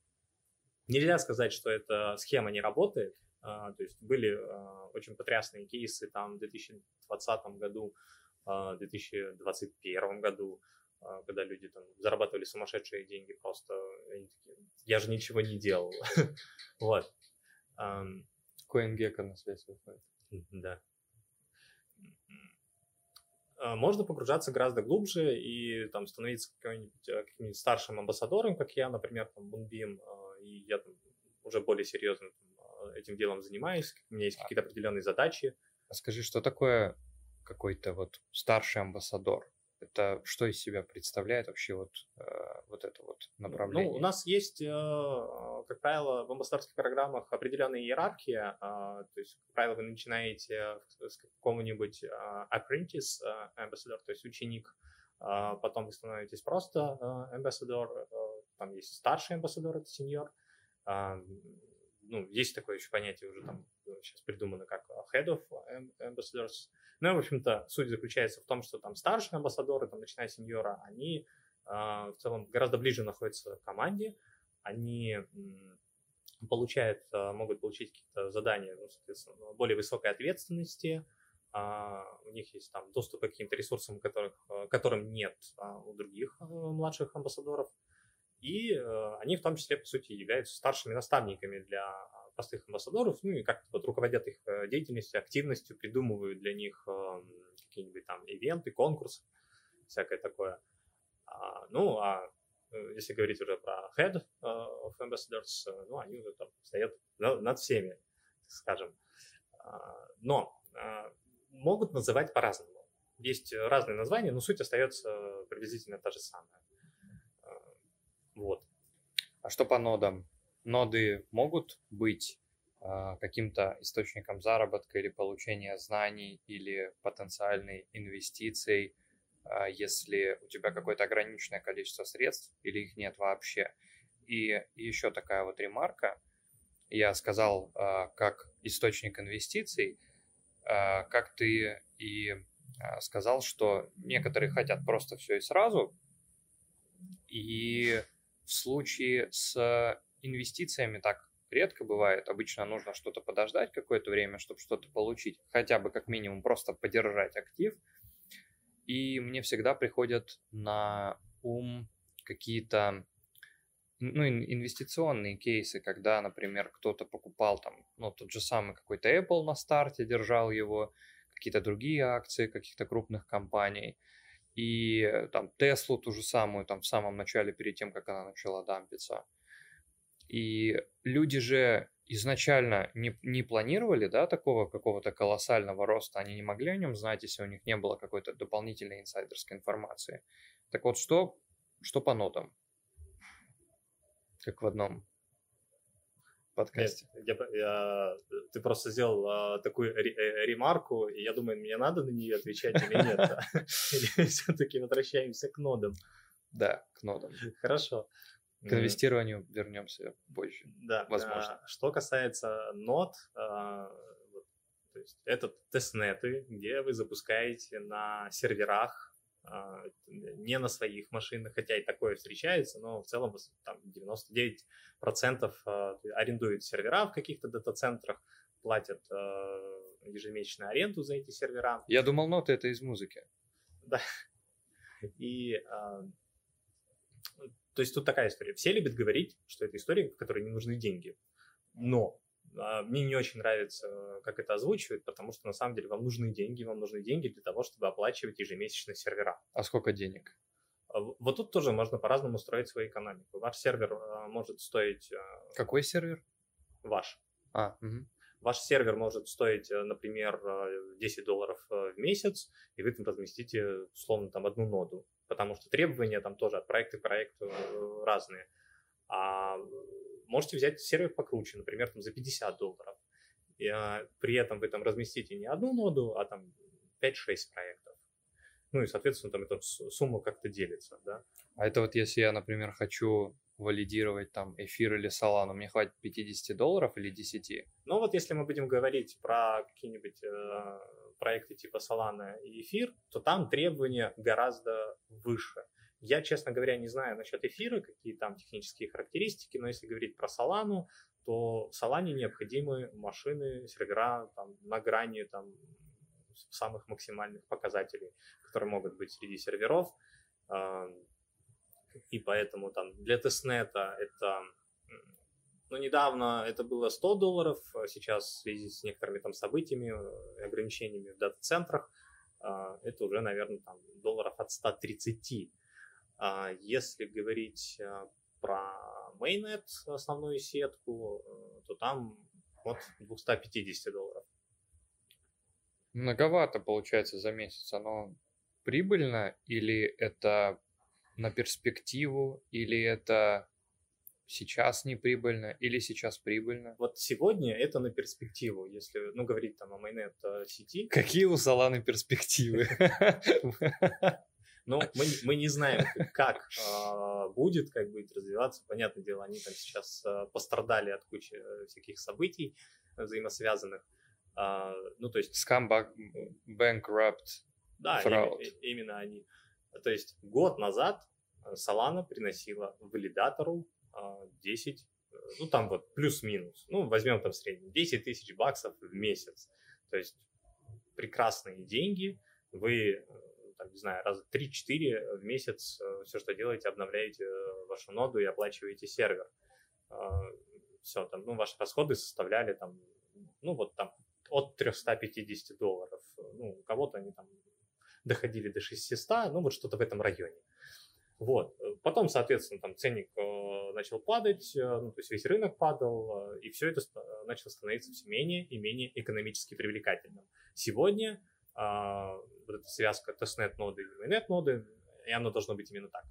Нельзя сказать, что эта схема не работает. А, то есть были а, очень потрясные кейсы там в 2020 году, а, в 2021 году, когда люди там зарабатывали сумасшедшие деньги просто. Такие, я же ничего не делал. [laughs] Вот. CoinGecko на связь выходит. Да. Можно погружаться гораздо глубже и там становиться каким-нибудь, каким-нибудь старшим амбассадором, как я, например, там, Moonbeam, и я там уже более серьезно этим делом занимаюсь, у меня есть а. какие-то определенные задачи. А скажи, что такое какой-то вот старший амбассадор? Это что из себя представляет вообще вот, э, вот это вот направление? Ну, у нас есть, э, как правило, в амбассадорских программах определенные иерархии. Э, то есть, как правило, вы начинаете с какого-нибудь э, apprentice э, ambassador, то есть ученик, э, потом вы становитесь просто э, ambassador, э, там есть старший амбассадор, это сеньор, ну, есть такое еще понятие уже там сейчас придумано как head of ambassadors. Ну, в общем-то, суть заключается в том, что там старшие амбассадоры, там, начиная с сеньора, они э, в целом гораздо ближе находятся к команде, они получают, э, могут получить какие-то задания, ну, соответственно, более высокой ответственности, Uh, у них есть там доступ к каким-то ресурсам, которых, uh, которым нет uh, у других младших амбассадоров. И э, они в том числе, по сути, являются старшими наставниками для простых амбассадоров, ну и как-то вот руководят их э, деятельностью, активностью, придумывают для них э, какие-нибудь там ивенты, конкурсы, всякое такое. А, ну, а э, если говорить уже про head э, of ambassadors, э, ну, они уже там стоят над всеми, скажем. А, но могут называть по-разному. Есть разные названия, но суть остается приблизительно та же самая. Вот. А что по нодам? Ноды могут быть э, каким-то источником заработка или получения знаний или потенциальной инвестицией, э, если у тебя какое-то ограниченное количество средств или их нет вообще. И еще такая вот ремарка. Я сказал, э, как источник инвестиций, э, как ты и сказал, что некоторые хотят просто все и сразу, и в случае с инвестициями так редко бывает. Обычно нужно что-то подождать какое-то время, чтобы что-то получить. Хотя бы как минимум просто подержать актив. И мне всегда приходят на ум какие-то ну, инвестиционные кейсы, когда, например, кто-то покупал там, ну, тот же самый какой-то Apple на старте, держал его, какие-то другие акции каких-то крупных компаний – и э, там Теслу ту же самую, там в самом начале, перед тем, как она начала дампиться. И люди же изначально не, не планировали, да, такого какого-то колоссального роста, они не могли о нем знать, если у них не было какой-то дополнительной инсайдерской информации. Так вот, что, что по нотам? Как в одном подкасте. Нет, я, я, ты просто сделал а, такую э, ремарку, и я думаю, мне надо на нее отвечать или нет. [laughs] Или все-таки возвращаемся к нодам? Да, к нодам. Хорошо. К инвестированию вернемся позже. Да, возможно. Что касается нод, а, то есть это тестнеты, где вы запускаете на серверах а, не на своих машинах, хотя и такое встречается, но в целом там 99% а, арендуют сервера в каких-то дата-центрах, платят а, ежемесячную аренду за эти сервера. Я думал, ноты это из музыки. Да. И то есть тут такая история. Все любят говорить, что это история, в которой не нужны деньги. Но а, мне не очень нравится, как это озвучивают, потому что на самом деле вам нужны деньги, вам нужны деньги для того, чтобы оплачивать ежемесячные сервера. А сколько денег? А, вот тут тоже можно по-разному строить свою экономику. Ваш сервер а, может стоить... Какой сервер? Ваш. А, угу. Ваш сервер может стоить, например, 10 долларов в месяц, и вы там разместите, условно, там одну ноду, потому что требования там тоже от проекта к проекту э, разные. А можете взять сервер покруче, например, там за 50 долларов. И, а, при этом вы там разместите не одну ноду, а там 5-6 проектов. Ну и, соответственно, там эта сумма как-то делится, да. А это вот если я, например, хочу валидировать там эфир или Solana, мне хватит 50 долларов или 10? Ну вот если мы будем говорить про какие-нибудь э, проекты типа Solana и эфир, то там требования гораздо выше. Я, честно говоря, не знаю насчет эфира, какие там технические характеристики, но если говорить про Solana, то в необходимы машины, сервера там, на грани там, самых максимальных показателей, которые могут быть среди серверов. И поэтому там для тестнета это ну, недавно это было 100 долларов, а сейчас в связи с некоторыми там событиями и ограничениями в дата-центрах а, это уже, наверное, там долларов от 130. А если говорить а, про Mainnet, основную сетку, э, то там от 250 долларов. Многовато получается за месяц. Оно прибыльно или это на перспективу, или это сейчас не прибыльно, или сейчас прибыльно? Вот сегодня это на перспективу, если, ну, говорить там о майнет э, сети. Какие у Solana перспективы? [laughs] Но [laughs] мы, мы не знаем, как э, будет, как будет развиваться. Понятное дело, они там сейчас э, пострадали от кучи э, всяких событий взаимосвязанных. Э, ну, то есть... Scam, bankrupt, Да, fraud. Именно, именно они. То есть год назад Solana приносила валидатору э, 10, ну, там вот плюс-минус, ну, возьмем там средний, 10 тысяч баксов в месяц. То есть прекрасные деньги, вы там, не знаю, раза 3-4 в месяц э, все, что делаете, обновляете э, вашу ноду и оплачиваете сервер. А, все, там, ну, ваши расходы составляли там, ну, вот там от 350 долларов. Ну, у кого-то они там доходили до 600, ну, вот что-то в этом районе. Вот. Потом, соответственно, там ценник э, начал падать, ну, то есть весь рынок падал, и все это начало становиться все менее и менее экономически привлекательным. Сегодня вот эта связка тестнет-ноды и mainnet-ноды, и оно должно быть именно так,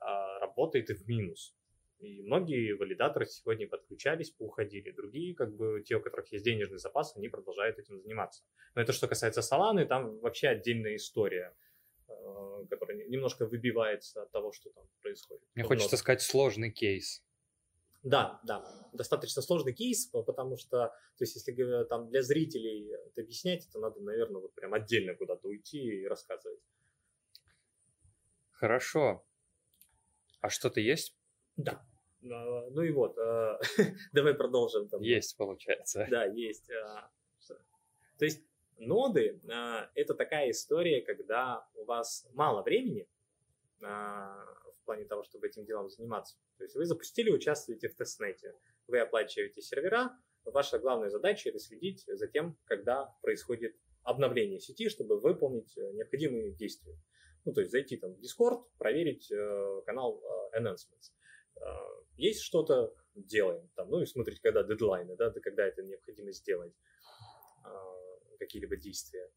а, работает и в минус. И многие валидаторы сегодня подключались, поуходили. Другие, как бы те, у которых есть денежный запас, они продолжают этим заниматься. Но это что касается Solana, там вообще отдельная история, э, которая немножко выбивается от того, что там происходит. Мне хочется сказать сложный кейс. Да, да, достаточно сложный кейс, потому что, то есть, если там для зрителей это объяснять, то надо, наверное, вот прям отдельно куда-то уйти и рассказывать. Хорошо. А что-то есть? Да. А, ну и вот, а, [laughs] давай продолжим. Там. Есть, получается. Да, есть. А, то есть ноды – это такая история, когда у вас мало времени плане того, чтобы этим делом заниматься. То есть вы запустили, участвуете в тестнете, вы оплачиваете сервера, ваша главная задача – это следить за тем, когда происходит обновление сети, чтобы выполнить э, необходимые действия. Ну, то есть зайти там в Discord, проверить э, канал э, Announcements а, есть что-то, делаем. Там, ну и смотрите, когда дедлайны, да, когда это необходимо сделать, а, какие-либо действия.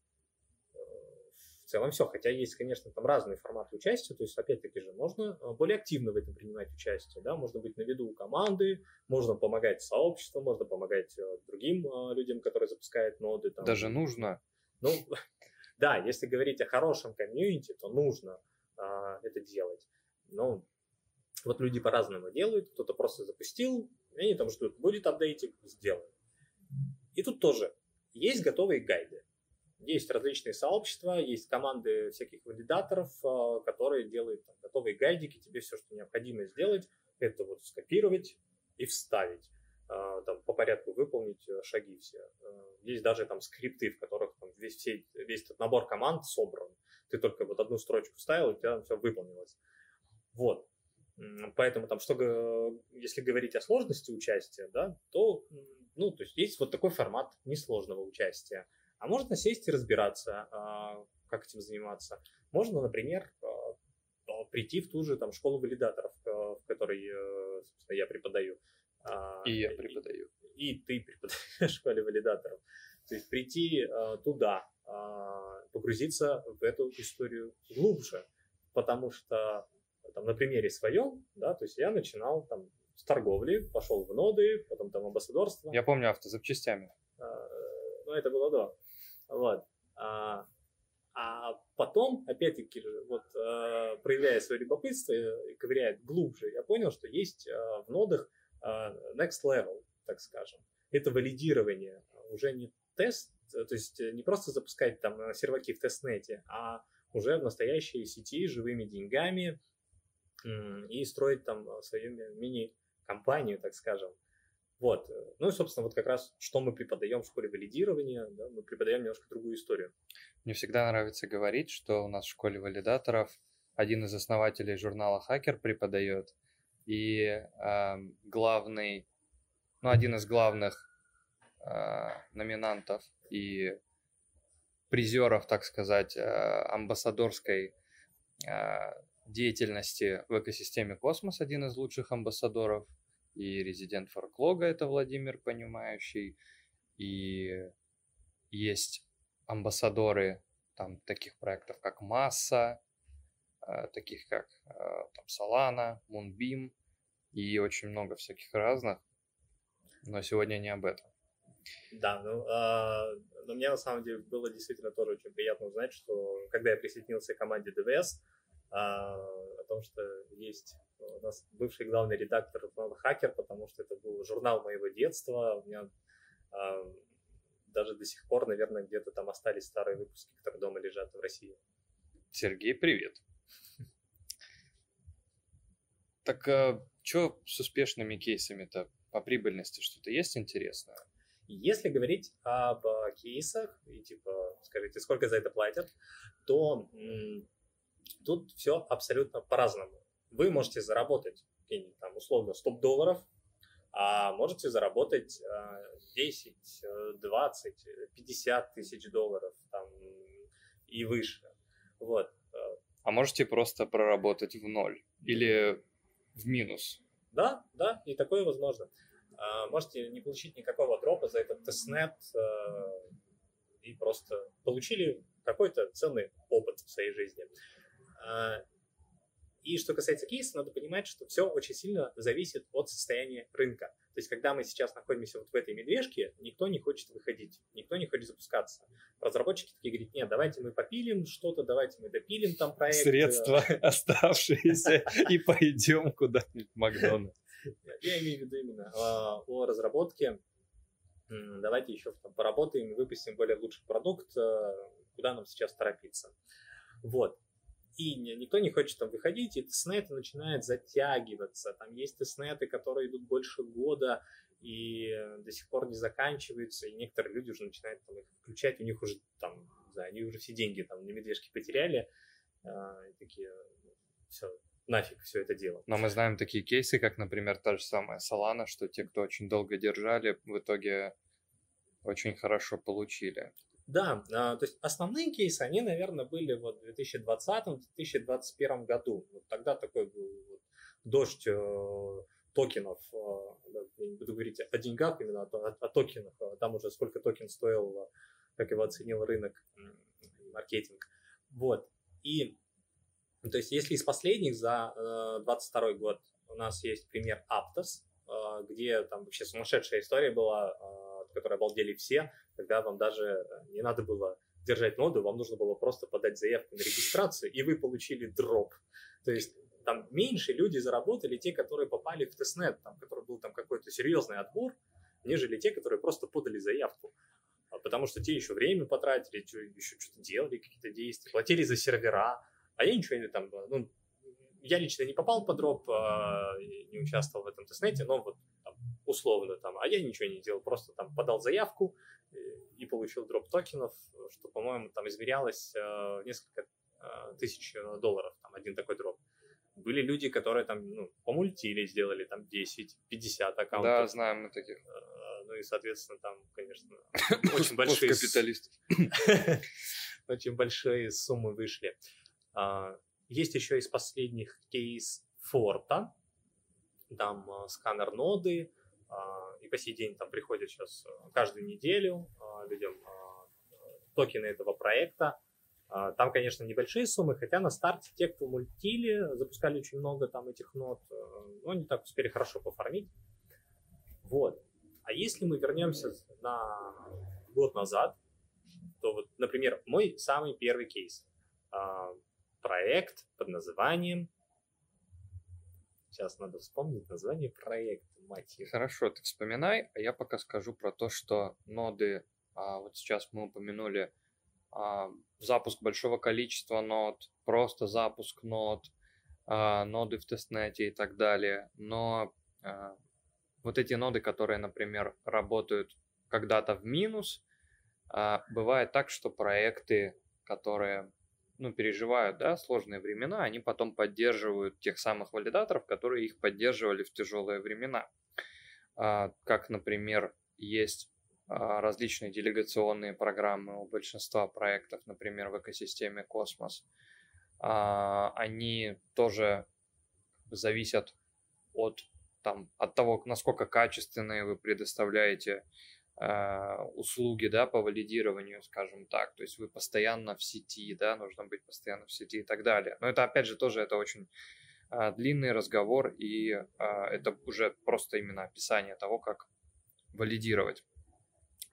А, в целом все, хотя есть, конечно, там разные форматы участия, то есть, опять-таки же, можно более активно в этом принимать участие, да, можно быть на виду у команды, можно помогать сообществу, можно помогать другим людям, которые запускают ноды. Там. Даже нужно. Ну, [laughs] да, если говорить о хорошем комьюнити, то нужно а, это делать. Но вот люди по-разному делают, кто-то просто запустил, и они там ждут, будет апдейтик, сделаем. И тут тоже есть готовые гайды. Есть различные сообщества, есть команды всяких валидаторов, а, которые делают там, готовые гайдики, тебе все, что необходимо сделать, это вот скопировать и вставить а, там, по порядку выполнить э, шаги все. Есть даже там скрипты, в которых там, весь, все, весь этот набор команд собран. Ты только вот одну строчку вставил, и у тебя все выполнилось. Вот. Поэтому там, что, если говорить о сложности участия, да, то, ну, то есть есть вот такой формат несложного участия. А можно сесть и разбираться, а, как этим заниматься. Можно, например, а, прийти в ту же там школу валидаторов, в которой, э, собственно, я преподаю. А, и я преподаю. И, и ты преподаешь [laughs] в школе валидаторов. То есть прийти туда, погрузиться в эту историю глубже, потому что там, на примере своем, да, то есть я начинал там с торговли, пошел в ноды, потом там амбассадорство. Я помню автозапчастями. А, ну, это было до. Вот. А, а потом, опять-таки, вот а, проявляя свое любопытство и ковыряя глубже, я понял, что есть а, в нодах а, next level, так скажем. Это валидирование, уже не тест, то есть не просто запускать там серваки в тестнете, а уже в настоящей сети живыми деньгами, и строить там свою мини-компанию, так скажем. Вот. Ну и, собственно, вот как раз, что мы преподаем в школе валидирования, да, мы преподаем немножко другую историю. Мне всегда нравится говорить, что у нас в школе валидаторов один из основателей журнала «Хакер» преподает, и э, главный, ну, один из главных э, номинантов и призеров, так сказать, э, амбассадорской э, деятельности в экосистеме Космос, один из лучших амбассадоров, и резидент Форклога это Владимир Понимающий, и есть амбассадоры там таких проектов, как Масса, э, таких как э, там Solana, Moonbeam и очень много всяких разных, но сегодня не об этом. Да, ну, э, но мне на самом деле было действительно тоже очень приятно узнать, что когда я присоединился к команде DVS, а, о том, что есть у нас бывший главный редактор журнала «Хакер», потому что это был журнал моего детства. У меня а, даже до сих пор, наверное, где-то там остались старые выпуски, которые дома лежат в России. Сергей, привет. Так а, что с успешными кейсами-то по прибыльности? Что-то есть интересное? Если говорить об кейсах и типа, скажите, сколько за это платят, то Тут все абсолютно по-разному. Вы можете заработать там, условно 100 долларов, а можете заработать 10, 20, 50 тысяч долларов там, и выше. Вот. А можете просто проработать в ноль или в минус? Да, да, и такое возможно. А, можете не получить никакого дропа за этот тестнет э, и просто получили какой-то ценный опыт в своей жизни. И что касается кейса, надо понимать, что все очень сильно зависит от состояния рынка. То есть, когда мы сейчас находимся вот в этой медвежке, никто не хочет выходить, никто не хочет запускаться. Разработчики такие говорят, нет, давайте мы попилим что-то, давайте мы допилим там проект. Средства [laughs] оставшиеся и пойдем куда-нибудь в Макдональдс. Я имею в виду именно а, о разработке. Давайте еще там поработаем, выпустим более лучший продукт, а, куда нам сейчас торопиться. Вот и никто не хочет там выходить, и тестнеты начинают затягиваться. Там есть тестнеты, которые идут больше года и до сих пор не заканчиваются, и некоторые люди уже начинают там, их включать, у них уже там, знаю, они уже все деньги там на медвежки потеряли, э, и такие, все, нафиг все это дело. Но мы знаем такие кейсы, как, например, та же самая Solana, что те, кто очень долго держали, в итоге очень хорошо получили. Да, а, то есть основные кейсы, они, наверное, были вот в 2020-2021 году. Вот тогда такой был дождь э, токенов, э, я не буду говорить о деньгах именно, а о, о токенах, а там уже сколько токен стоил, как его оценил рынок, маркетинг. Вот, и то есть если из последних за 22 э, год у нас есть пример Aptos, где там вообще сумасшедшая история была, от которой обалдели все, когда вам даже э, не надо было держать ноду, вам нужно было просто подать заявку на регистрацию, и вы получили дроп. То есть там меньше люди заработали те, которые попали в тестнет, там, который был там какой-то серьезный отбор, нежели те, которые просто подали заявку. А потому что те еще время потратили, еще что-то делали, какие-то действия, платили за сервера, а я ничего не там, ну, я лично не попал под дроп, а, не участвовал в этом тестнете, но вот там, условно там, а я ничего не делал, просто там подал заявку, и получил дроп токенов, что, по-моему, там измерялось э, несколько э, тысяч э, долларов, там один такой дроп. Были люди, которые там, ну, помультили, сделали там 10, 50 аккаунтов. Да, знаем мы таких. Ну и, соответственно, там, конечно, [laughs] очень большие... Капиталисты. [laughs] Очень большие суммы вышли. А, есть еще из последних кейс Форта. Там сканер ноды, а, и по сей день там приходят сейчас э, каждую неделю людям а, токены этого проекта. Там, конечно, небольшие суммы, хотя на старте те, кто мультили, запускали очень много там этих нот, э, но они так успели хорошо пофармить. Вот. А если мы вернемся на год назад, то вот, например, мой самый первый кейс. Проект под названием Сейчас надо вспомнить название проекта, мать. Хорошо, ты вспоминай, а я пока скажу про то, что ноды, а, вот сейчас мы упомянули а, запуск большого количества нод, просто запуск нод, а, ноды в тестнете и так далее. Но а, вот эти ноды, которые, например, работают когда-то в минус, а, бывает так, что проекты, которые ну, переживают да, сложные времена, они потом поддерживают тех самых валидаторов, которые их поддерживали в тяжелые времена. А, как, например, есть а, различные делегационные программы у большинства проектов, например, в экосистеме Космос. А, они тоже зависят от, там, от того, насколько качественные вы предоставляете а, услуги, да, по валидированию, скажем так. То есть вы постоянно в сети, да, нужно быть постоянно в сети и так далее. Но это, опять же, тоже это очень а, длинный разговор, и а, это уже просто именно описание того, как валидировать.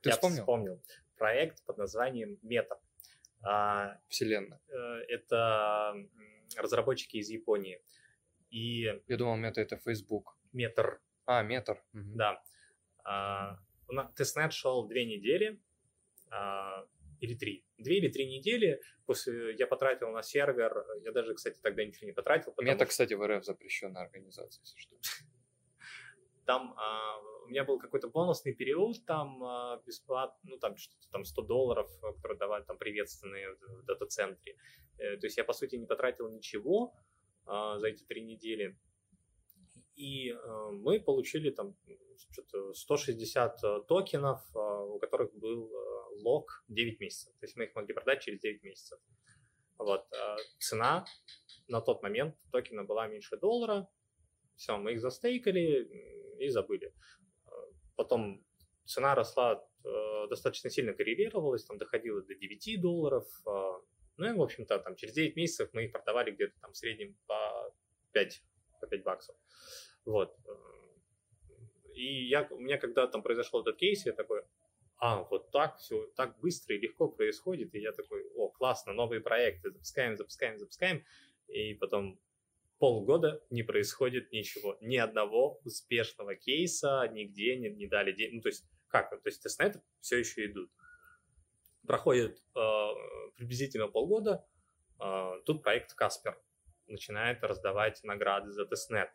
Ты Я вспомнил? вспомнил. Проект под названием Метр. А, Вселенная. Э, это разработчики из Японии. И... Я думал, Мета это Facebook. Метр. А, Метр. Угу. Да. А, тестнет шел две недели, а, или три. Две или три недели после я потратил на сервер, я даже, кстати, тогда ничего не потратил. Мета, что... кстати, в РФ запрещенная организация, если что. [laughs] Там а, у меня был какой-то бонусный период, там а, бесплатно, ну там что-то там 100 долларов, которые давали там приветственные в, дата-центре. Э, то есть я, по сути, не потратил ничего а, за эти три недели. И э, мы получили там что-то 160 э, токенов, э, у которых был э, лог 9 месяцев. То есть мы их могли продать через 9 месяцев. Вот. Цена на тот момент токена была меньше доллара. Все, мы их застейкали и забыли. Потом цена росла э, достаточно сильно коррелировалось, там доходило до 9 долларов. Э, ну и, в общем-то, там через 9 месяцев мы их продавали где-то там в среднем по 5, по 5 баксов. Вот. И я, у меня когда там произошел этот кейс, я такой, а, вот так все, так быстро и легко происходит. И я такой, о, классно, новые проекты, запускаем, запускаем, запускаем. И потом полгода не происходит ничего. Ни одного успешного кейса нигде не, не дали денег. Ну, то есть, как? То есть, тестнеты все еще идут. Проходит э, приблизительно полгода, э, тут проект Каспер начинает раздавать награды за тестнет.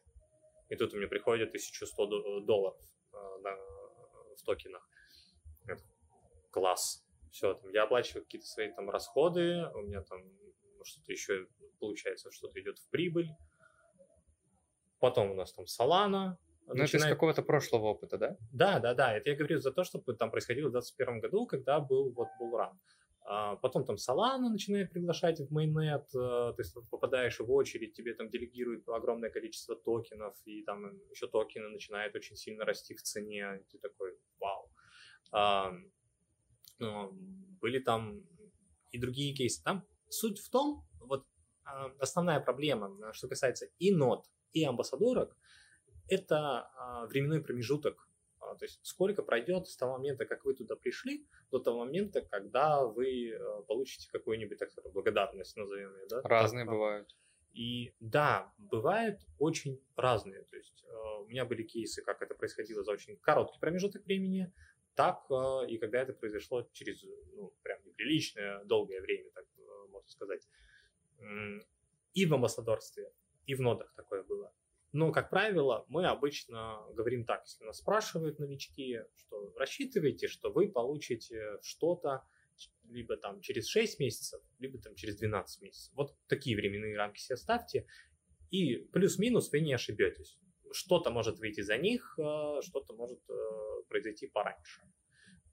И тут у меня приходит 1100 долларов э, на, в токенах класс. Все, там, я оплачиваю какие-то свои там расходы, у меня там что-то еще получается, что-то идет в прибыль. Потом у нас там Solana. Ну, начинает... это из какого-то прошлого опыта, да? Да, да, да. Это я говорю за то, что там происходило в 2021 году, когда был вот Bullrun. А потом там Solana начинает приглашать в mainnet, э, то есть попадаешь в очередь, тебе там делегируют огромное количество токенов, и там еще токены начинают очень сильно расти в цене, и ты такой, вау. Были там и другие кейсы. Там суть в том, вот а, основная проблема, что касается и нот, и амбассадорок, это а, временной промежуток. То есть сколько пройдет с того момента, как вы туда пришли, до того момента, когда вы получите какую-нибудь, так сказать, благодарность, назовем ее, да? Разные так, бывают. И да, бывают очень разные. То есть у меня были кейсы, как это происходило за очень короткий промежуток времени, так а, и когда это произошло через, ну, прям неприличное, долгое время, так э, можно сказать. И в амбассадорстве, и в нодах такое было. Но, как правило, мы обычно говорим так, если нас спрашивают новички, что рассчитывайте, что вы получите что-то либо там через 6 месяцев, либо там через 12 месяцев. Вот такие временные рамки себе ставьте, и плюс-минус вы не ошибетесь что-то может выйти за них, э, что-то может э, произойти пораньше.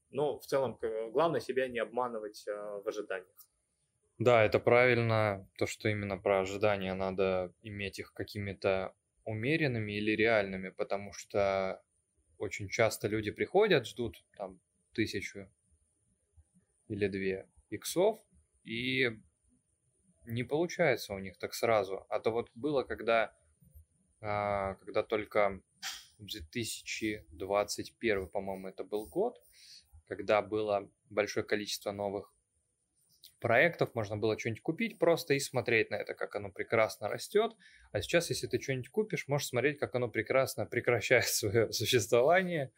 Но в целом главное себя не обманывать э, в ожиданиях. Да, это правильно, то, что именно про ожидания надо иметь их какими-то умеренными или реальными, потому что очень часто люди приходят, ждут там тысячу или две иксов, и не получается у них так сразу. А то вот было, когда а, когда только 2021, по-моему, это был год, когда было большое количество новых проектов, можно было что-нибудь купить просто и смотреть на это, как оно прекрасно растет. А сейчас, если ты что-нибудь купишь, можешь смотреть, как оно прекрасно [laughs] прекращает свое существование.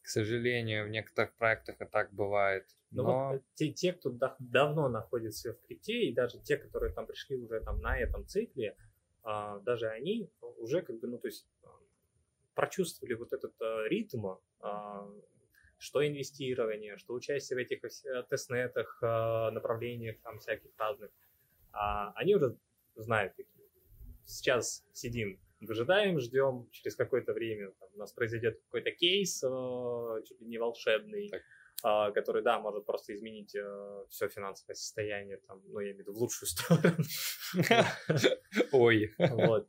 К сожалению, в некоторых проектах и так бывает. Но, Но вот те, те, кто да, давно находится в крипте, и даже те, которые там пришли уже там на этом цикле, а, даже они уже как бы, ну, то есть прочувствовали вот этот а, ритм, а, что инвестирование, что участие в этих э, тестнетах, направлениях там всяких разных, они уже знают, такие. сейчас сидим, выжидаем, ждем, через какое-то время там, у нас произойдет какой-то кейс, чуть ли не волшебный, так а, который, да, может просто изменить э, все финансовое состояние, там, ну, я имею в виду в лучшую [laughs] сторону. Ой. Вот.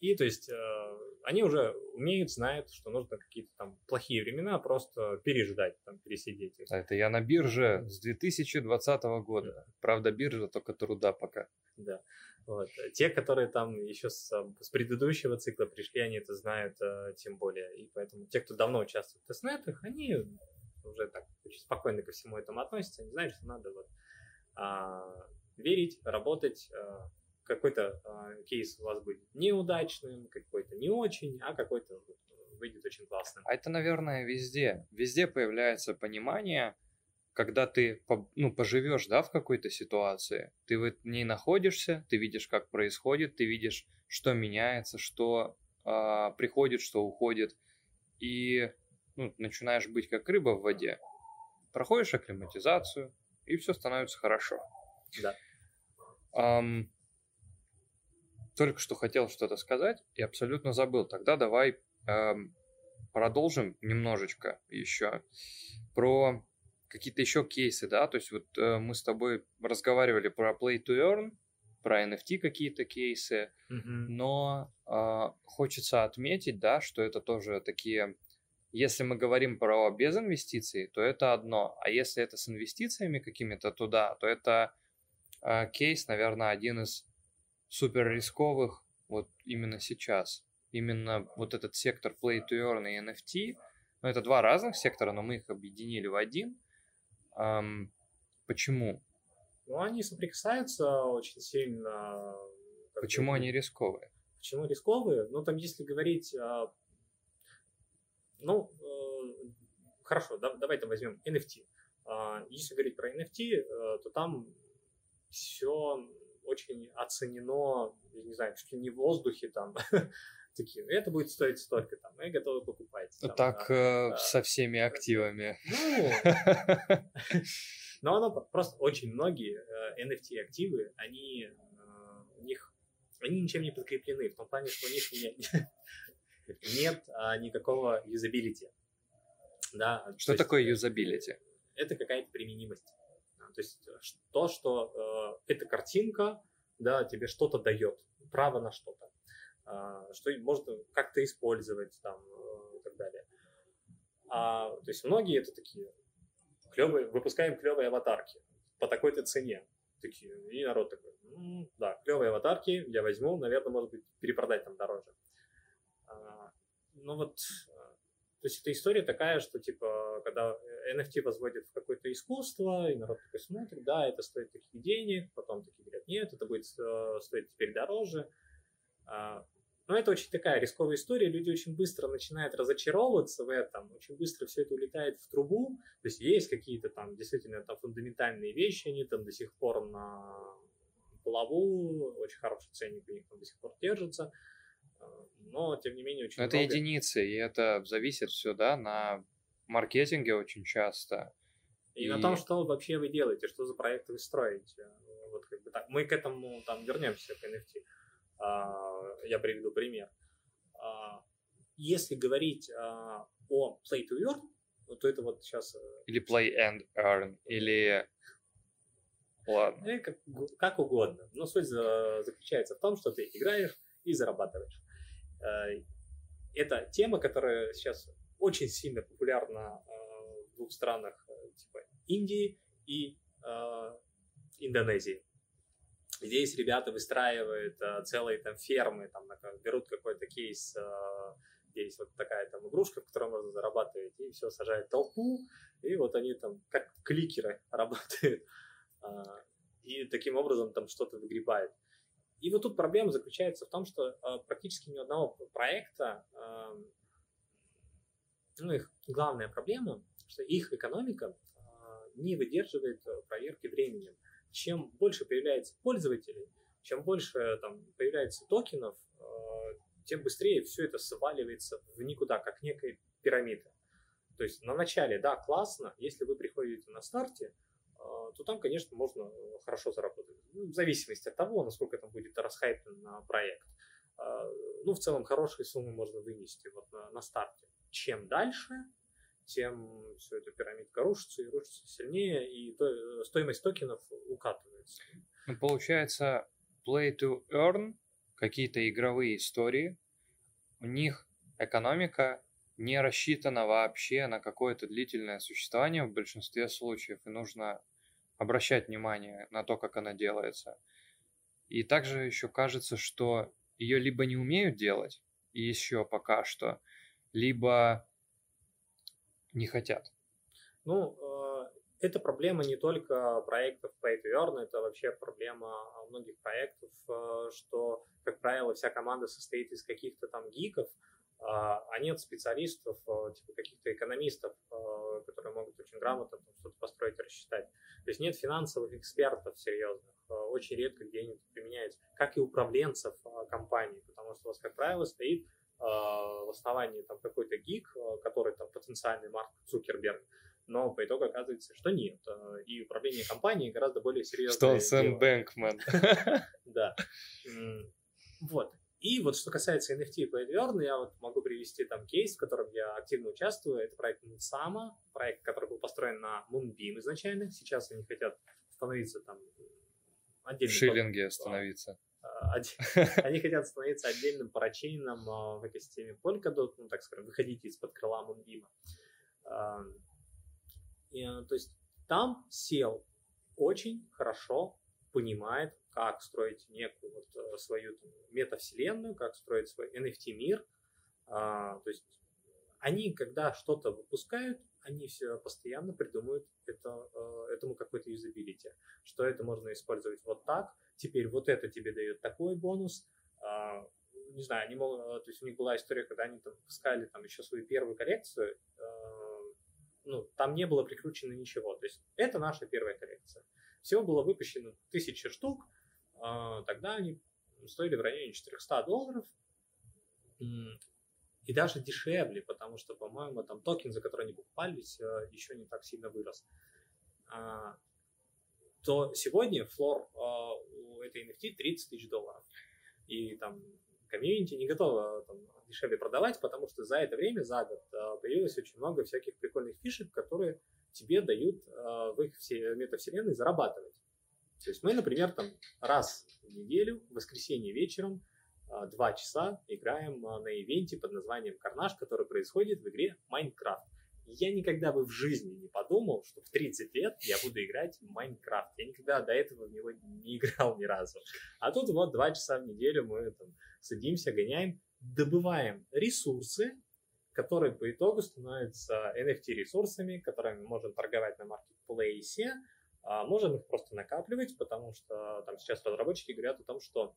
А, и, то есть, э, они уже умеют, знают, что нужно какие-то там плохие времена просто переждать, там, пересидеть. Это я на бирже с 2020 года. Правда, биржа только труда пока. Да. Вот. Те, которые там еще с, с предыдущего цикла пришли, они это знают э, тем более. И поэтому те, кто давно участвует в тестнетах, они уже так очень спокойно ко всему этому относятся. Они знают, что надо вот, а, верить, работать. А, какой-то а, кейс у вас будет неудачным, какой-то не очень, а какой-то выйдет очень классным. А это, наверное, везде. Везде появляется понимание, когда ты ну, поживешь да, в какой-то ситуации, ты в ней находишься, ты видишь, как происходит, ты видишь, что меняется, что э, приходит, что уходит, и ну, начинаешь быть как рыба в воде. Проходишь акклиматизацию, и все становится хорошо. Да. Um, только что хотел что-то сказать и абсолютно забыл. Тогда давай um, продолжим немножечко еще про какие-то еще кейсы, да, то есть вот э, мы с тобой разговаривали про Play to Earn, про NFT какие-то кейсы, mm-hmm. но э, хочется отметить, да, что это тоже такие Если мы говорим про без инвестиций, то это одно. А если это с инвестициями какими-то туда, то это э, кейс, наверное, один из супер рисковых вот именно сейчас. Именно вот этот сектор Play to Earn и NFT, ну, это два разных сектора, но мы их объединили в один. Эм, почему? Ну, они соприкасаются очень сильно. Почему они рисковые? Почему рисковые? Ну, там, если говорить а, ну, э, хорошо, да, давай там возьмем NFT. Э, если говорить про NFT, э, то там все очень оценено, я не знаю, чуть ли не в воздухе там, [laughs] такие, это будет стоить столько, там, мы готовы покупать. Там, так да, со всеми активами. Ну, [laughs] но оно просто очень многие NFT-активы, они у них, они ничем не подкреплены, в том плане, что у них нет, [laughs] нет а, никакого юзабилити. Да, что то такое юзабилити? Это какая-то применимость. То есть э, то, что э, эта картинка да, тебе что-то дает, право на что-то, э, что можно как-то использовать там, э, и так далее. А, то есть многие это такие клевые, выпускаем клевые аватарки по такой-то цене. Такие, и народ такой, ну, да, клевые аватарки, я возьму, наверное, может быть, перепродать там дороже. А, ну вот, то есть эта история такая, что типа, когда NFT возводит в какое-то искусство, и народ такой смотрит, да, это стоит таких денег, потом такие говорят, нет, это будет э, стоить теперь дороже. А, но это очень такая рисковая история, люди очень быстро начинают разочаровываться в этом, очень быстро все это улетает в трубу, то есть есть какие-то там действительно там фундаментальные вещи, они там до сих пор на плаву, очень хороший ценник у них там до сих пор держится, но тем не менее очень но много... Это единицы, и это зависит все, да, на маркетинге очень часто. И, и на том, что вообще вы делаете, что за проекты вы строите. Вот как бы так. Мы к этому там вернемся к NFT. А, я приведу пример. А, если говорить а, о play to earn, то это вот сейчас... Э, или play and earn, или... Ладно. Э, как, как угодно. Но суть заключается в том, что ты играешь и зарабатываешь. Э, это тема, которая сейчас очень сильно популярна э, в двух странах, э, типа Индии и Индонезии. Здесь ребята выстраивают целые там фермы, там берут какой-то кейс, есть вот такая там игрушка, в которой можно зарабатывать, и все сажают толпу, и вот они там как кликеры [laughs] работают, и таким образом там что-то выгребают. И вот тут проблема заключается в том, что э, практически ни одного проекта, э, ну, их главная проблема, что их экономика э, не выдерживает э, проверки временем. Чем больше появляется пользователей, чем больше там появляется токенов, тем быстрее все это сваливается в никуда, как некая пирамида. То есть на начале, да, классно, если вы приходите на старте, то там, конечно, можно э, хорошо заработать. Ну, в зависимости от того, насколько там будет расхайплен проект. А, ну, в целом, хорошие суммы можно вынести вот на, на старте. Чем дальше, тем все эта пирамидка рушится и рушится сильнее, и то, э, стоимость токенов укатывается. Ну, получается, play to earn, какие-то игровые истории, у них экономика не рассчитана вообще на какое-то длительное существование в большинстве случаев, и нужно обращать внимание на то, как она делается. И также еще кажется, что ее либо не умеют делать, и еще пока что, либо не хотят. Ну, э, это проблема не только проектов Pay to Earn, это вообще проблема многих проектов, э, что, как правило, вся команда состоит из каких-то там гиков, а, а нет специалистов, э, типа каких-то экономистов, которые могут очень грамотно что-то построить рассчитать. То есть нет финансовых экспертов серьезных, э, очень редко где они применяются, как и управленцев э, компании, потому что у вас, как правило, стоит э, в основании там какой-то гик, который там потенциальный Марк Цукерберг, но по итогу оказывается, что нет. И управление компанией гораздо более серьезное. Что он Сэм Бэнкман. [laughs] Да. Вот. И вот что касается NFT и PlayDearn, я вот могу привести там кейс, в котором я активно участвую. Это проект Moonsama, проект, который был построен на Moonbeam изначально. Сейчас они хотят становиться там отдельно. В шиллинге становиться. [laughs] они хотят становиться отдельным парачейном в экосистеме Polkadot, ну, так скажем, выходить из-под крыла Мундима. То есть там сел очень хорошо понимает, как строить некую вот э, свою там, метавселенную, как строить свой NFT-мир. А, то есть они, когда что-то выпускают, они все постоянно придумывают это, э, этому какой-то юзабилити, что это можно использовать вот так, теперь вот это тебе дает такой бонус, а, не знаю, они могут, э, то есть у них была история, когда они там выпускали там еще свою первую коллекцию, ну, там не было прикручено ничего, то есть это наша первая коллекция. Всего было выпущено тысячи штук, тогда они стоили в районе 400 долларов, и даже дешевле, потому что, по-моему, там токен, за который они покупались, э, еще не так сильно вырос. А, то сегодня floor а, у этой NFT 30 тысяч долларов. И там комьюнити не готово там, дешевле продавать, потому что за это время, за год, появилось очень много всяких прикольных фишек, которые тебе дают в их метавселенной зарабатывать. То есть мы, например, там раз в неделю, в воскресенье вечером, а, два часа играем а, на ивенте под названием Карнаж, который происходит в игре Майнкрафт. Я никогда бы в жизни не подумал, что в 30 лет я буду играть в Майнкрафт. Я никогда до этого в него не играл ни разу. А тут вот два часа в неделю мы там садимся, гоняем, добываем ресурсы, которые по итогу становятся NFT-ресурсами, которыми мы можем торговать на маркетплейсе, а можем их просто накапливать, потому что там сейчас разработчики говорят о том, что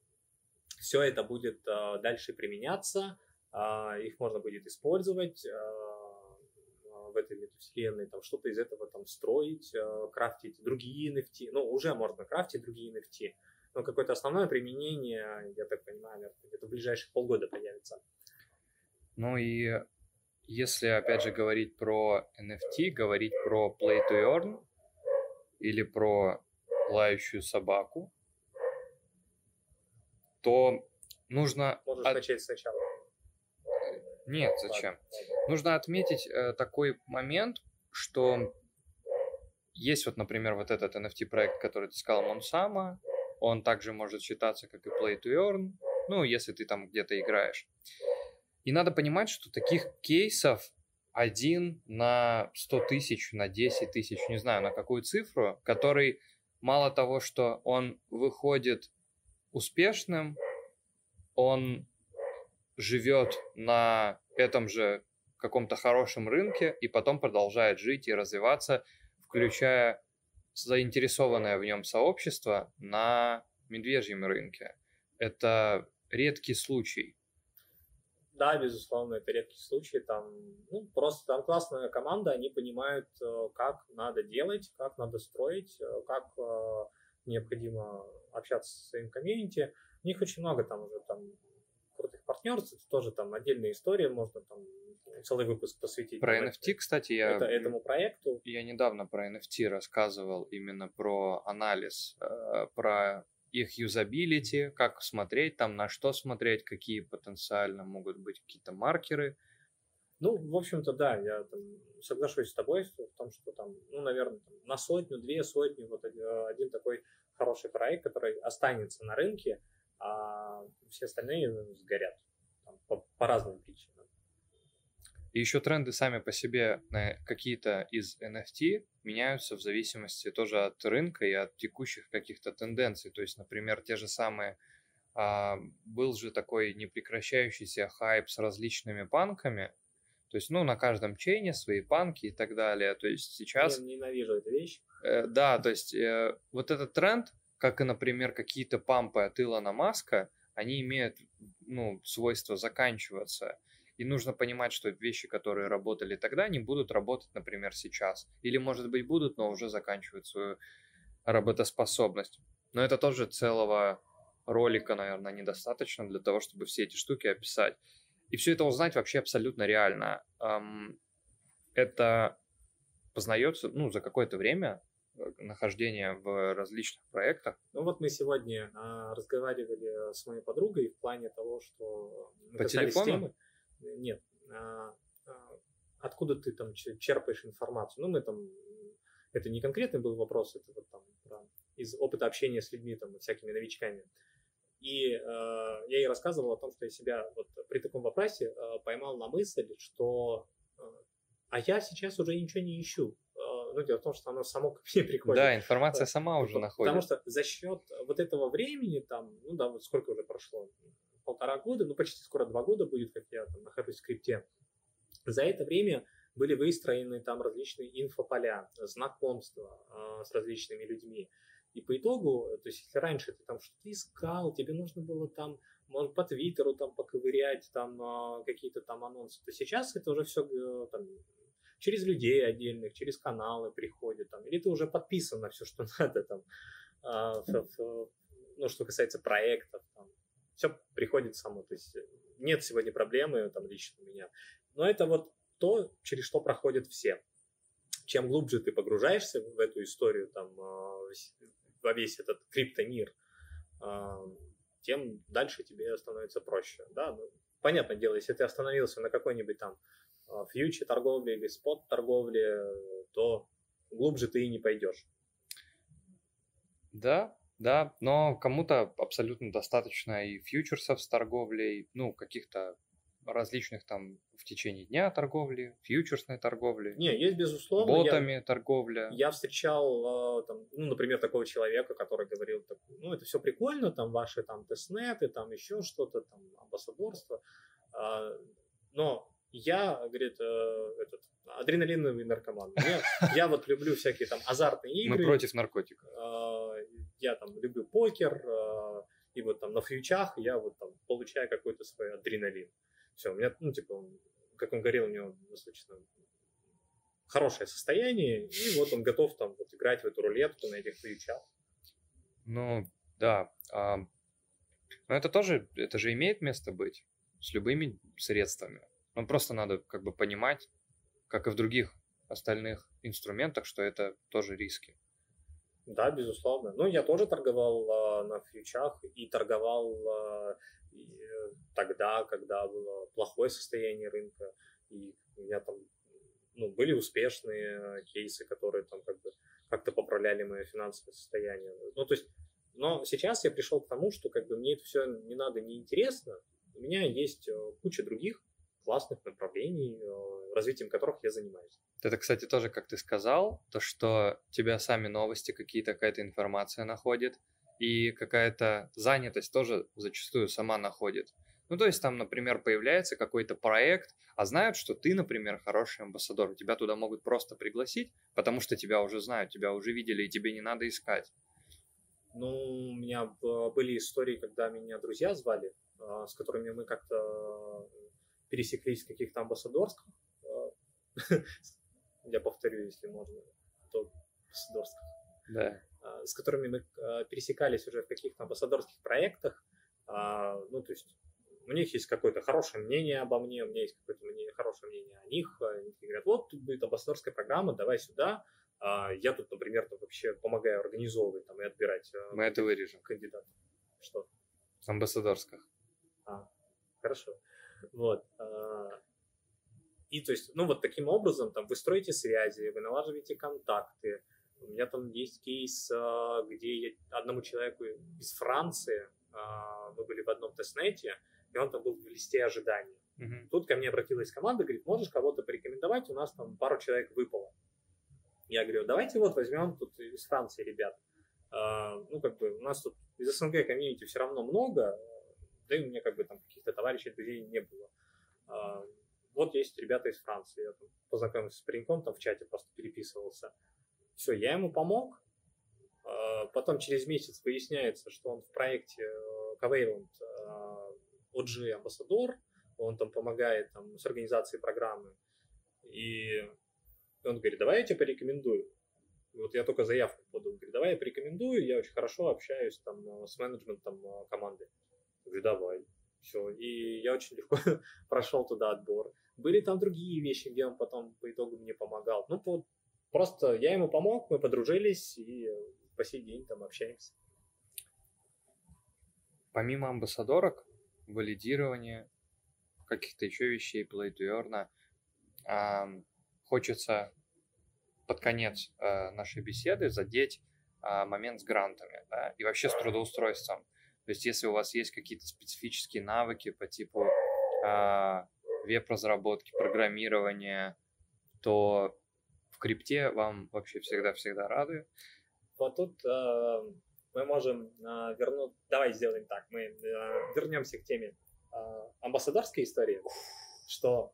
все это будет а, дальше применяться, а, их можно будет использовать в этой метавселенной, там что-то из этого там строить, крафтить другие NFT. Ну, уже можно крафтить другие NFT, но какое-то основное применение, я так понимаю, где-то в ближайшие полгода появится. Ну и если, опять же, говорить про NFT, говорить про Play to Earn, или про лающую собаку, то нужно... Можешь от... начать сначала. Нет, зачем? Нужно отметить э, такой момент, что есть вот, например, вот этот NFT-проект, который ты сказал, Мonsama, он также может считаться как и Play to Earn, ну, если ты там где-то играешь. И надо понимать, что таких кейсов один на 100 тысяч, на 10 тысяч, не знаю, на какую цифру, который мало того, что он выходит успешным, он живет на этом же каком-то хорошем рынке и потом продолжает жить и развиваться, включая заинтересованное в нем сообщество на медвежьем рынке. Это редкий случай. Да, безусловно, это редкий случай. Там, ну, просто там классная команда, они понимают, э, как надо делать, как надо строить, э, как э, необходимо общаться со своим комьюнити. У них очень много там уже там крутых партнерств, это тоже там отдельная история, можно там целый выпуск посвятить. Про NFT, кстати, я... Это, этому проекту. Я недавно про NFT рассказывал, именно про анализ, про их юзабилити, как смотреть там, на что смотреть, какие потенциально могут быть какие-то маркеры. Ну, в общем-то, да, я там, соглашусь с тобой в том, что там, ну, наверное, там, на сотню, две сотни вот один такой хороший проект, который останется на рынке, а все остальные сгорят там, по, по разным причинам. И еще тренды сами по себе на какие-то из NFT меняются в зависимости тоже от рынка и от текущих каких-то тенденций. То есть, например, те же самые а, был же такой непрекращающийся хайп с различными панками. То есть, ну, на каждом чейне свои панки и так далее. То есть сейчас... Я ненавижу эту вещь. Э, да, то есть э, вот этот тренд, как и, например, какие-то пампы от Илона Маска, они имеют, ну, свойство заканчиваться. И нужно понимать, что вещи, которые работали тогда, не будут работать, например, сейчас. Или, может быть, будут, но уже заканчивают свою работоспособность. Но это тоже целого ролика, наверное, недостаточно для того, чтобы все эти штуки описать. И все это узнать вообще абсолютно реально. Это познается ну, за какое-то время э, нахождения в различных проектах. Ну вот мы сегодня а, разговаривали с моей подругой в плане того, что мы по телефону. Темы, нет, а, а, откуда ты там черпаешь информацию? Ну, мы там, это не конкретный был вопрос, это вот там про, из опыта общения с людьми, там, всякими новичками. И э, я ей рассказывал о том, что я себя вот при таком вопросе э, поймал на мысль, что э, а я сейчас уже ничего не ищу. Э, ну, дело в том, что оно само ко мне [laughs] приходит. Да, информация сама уже Потому находит. Потому что за счет вот этого времени, там, ну да, вот сколько уже прошло, полтора года, ну почти скоро два года будет, как я там нахожусь в скрипте. За это время были выстроены там различные инфополя, знакомства э, с различными людьми. И по итогу, то есть если раньше ты там что-то искал, тебе нужно было там, может, по Твиттеру там поковырять там э, какие-то там анонсы, то сейчас это уже все э, там, через людей отдельных, через каналы приходит, там, или ты уже подписан на все, что [laughs] надо, там, э, ну, что касается проектов, там, все приходит само, то есть нет сегодня проблемы там лично у меня, но это вот то, через что проходят все. Чем глубже ты погружаешься в эту историю, там, во весь этот криптомир, тем дальше тебе становится проще. Да? Ну, понятное дело, если ты остановился на какой-нибудь там фьючер торговле или спот торговле, то глубже ты и не пойдешь. Да, да, но кому-то абсолютно достаточно и фьючерсов с торговлей, ну, каких-то различных там в течение дня торговли, фьючерсной торговли. Не, есть безусловно. Ботами я, торговля. Я встречал, э, там, ну, например, такого человека, который говорил, ну, это все прикольно, там, ваши там тестнеты, там еще что-то, там, амбассадорство, а, но я, говорит, э, этот, адреналиновый наркоман. Я, я вот люблю всякие там азартные игры. Мы против наркотиков. А, я там люблю покер, а, и вот там на фьючах я вот там получаю какой-то свой адреналин. Все, у меня, ну, типа, как он говорил, у него достаточно хорошее состояние, и вот он готов там вот играть в эту рулетку на этих фьючах. Ну, да. А, но это тоже, это же имеет место быть с любыми средствами. Ну, просто надо как бы понимать, как и в других остальных инструментах, что это тоже риски. Да, безусловно. Ну, я тоже торговал а, на фьючах и торговал а, э, тогда, когда было плохое состояние рынка, и у меня там ну, были успешные кейсы, которые там как бы как-то поправляли мое финансовое состояние. Ну, то есть, но сейчас я пришел к тому, что как бы мне это все не надо, не интересно. У меня есть э, куча других классных направлений, э, развитием которых я занимаюсь. Это, кстати, тоже, как ты сказал, то, что тебя сами новости какие-то, какая-то информация находит, и какая-то занятость тоже зачастую сама находит. Ну, то есть там, например, появляется какой-то проект, а знают, что ты, например, хороший амбассадор, тебя туда могут просто пригласить, потому что тебя уже знают, тебя уже видели, и тебе не надо искать. Ну, у меня были истории, когда меня друзья звали, а, с которыми мы как-то пересеклись в каких-то амбассадорских. [laughs] А, я повторю, если можно, то амбассадорских. Да. А, с которыми мы а, пересекались уже в каких-то амбассадорских проектах. Ну, то есть у них есть какое-то хорошее мнение обо мне, у меня есть какое-то мнение, хорошее мнение о них. Они говорят, вот тут будет амбассадорская программа, давай сюда. Я тут, например, там вообще помогаю организовывать там, и отбирать Мы это вырежем. кандидатов. Что? Амбассадорских. А, хорошо. Вот. А, и то есть, ну вот таким образом, там, вы строите связи, вы налаживаете контакты. У меня там есть кейс, а, где я одному человеку из Франции, а, мы были в одном тестнете, и он там был в листе ожидания. Угу. Тут ко мне обратилась команда, говорит, можешь кого-то порекомендовать, у нас там пару человек выпало. Я говорю, давайте вот возьмем тут из Франции ребят. Ну, как бы у нас тут из СНГ комьюнити все равно много, да и у меня как бы там каких-то товарищей, друзей не было. Вот есть ребята из Франции, я там познакомился с пареньком, там в чате просто переписывался. Все, я ему помог. А, потом через месяц выясняется, что он в проекте Covalent э, OG амбассадор, он там помогает там, с организацией программы. И он говорит, давай я тебе порекомендую. Вот я только заявку подал. Говорит, давай я порекомендую, я очень хорошо общаюсь там с менеджментом команды. Я говорю, давай. Все. И я очень легко [laughs] прошел туда отбор. Были там другие вещи, где он потом по итогу мне помогал. Ну, вот, просто я ему помог, мы подружились и по сей день там общаемся. Помимо амбассадорок, валидирования, каких-то еще вещей, play to earn, хочется под конец э, нашей беседы задеть э, момент с грантами да, и вообще с трудоустройством. То есть, если у вас есть какие-то специфические навыки по типу а, веб-разработки, программирования, то в крипте вам вообще всегда-всегда рады. Вот тут э, мы можем э, вернуть... Давай сделаем так. Мы э, вернемся к теме э, амбассадорской истории, что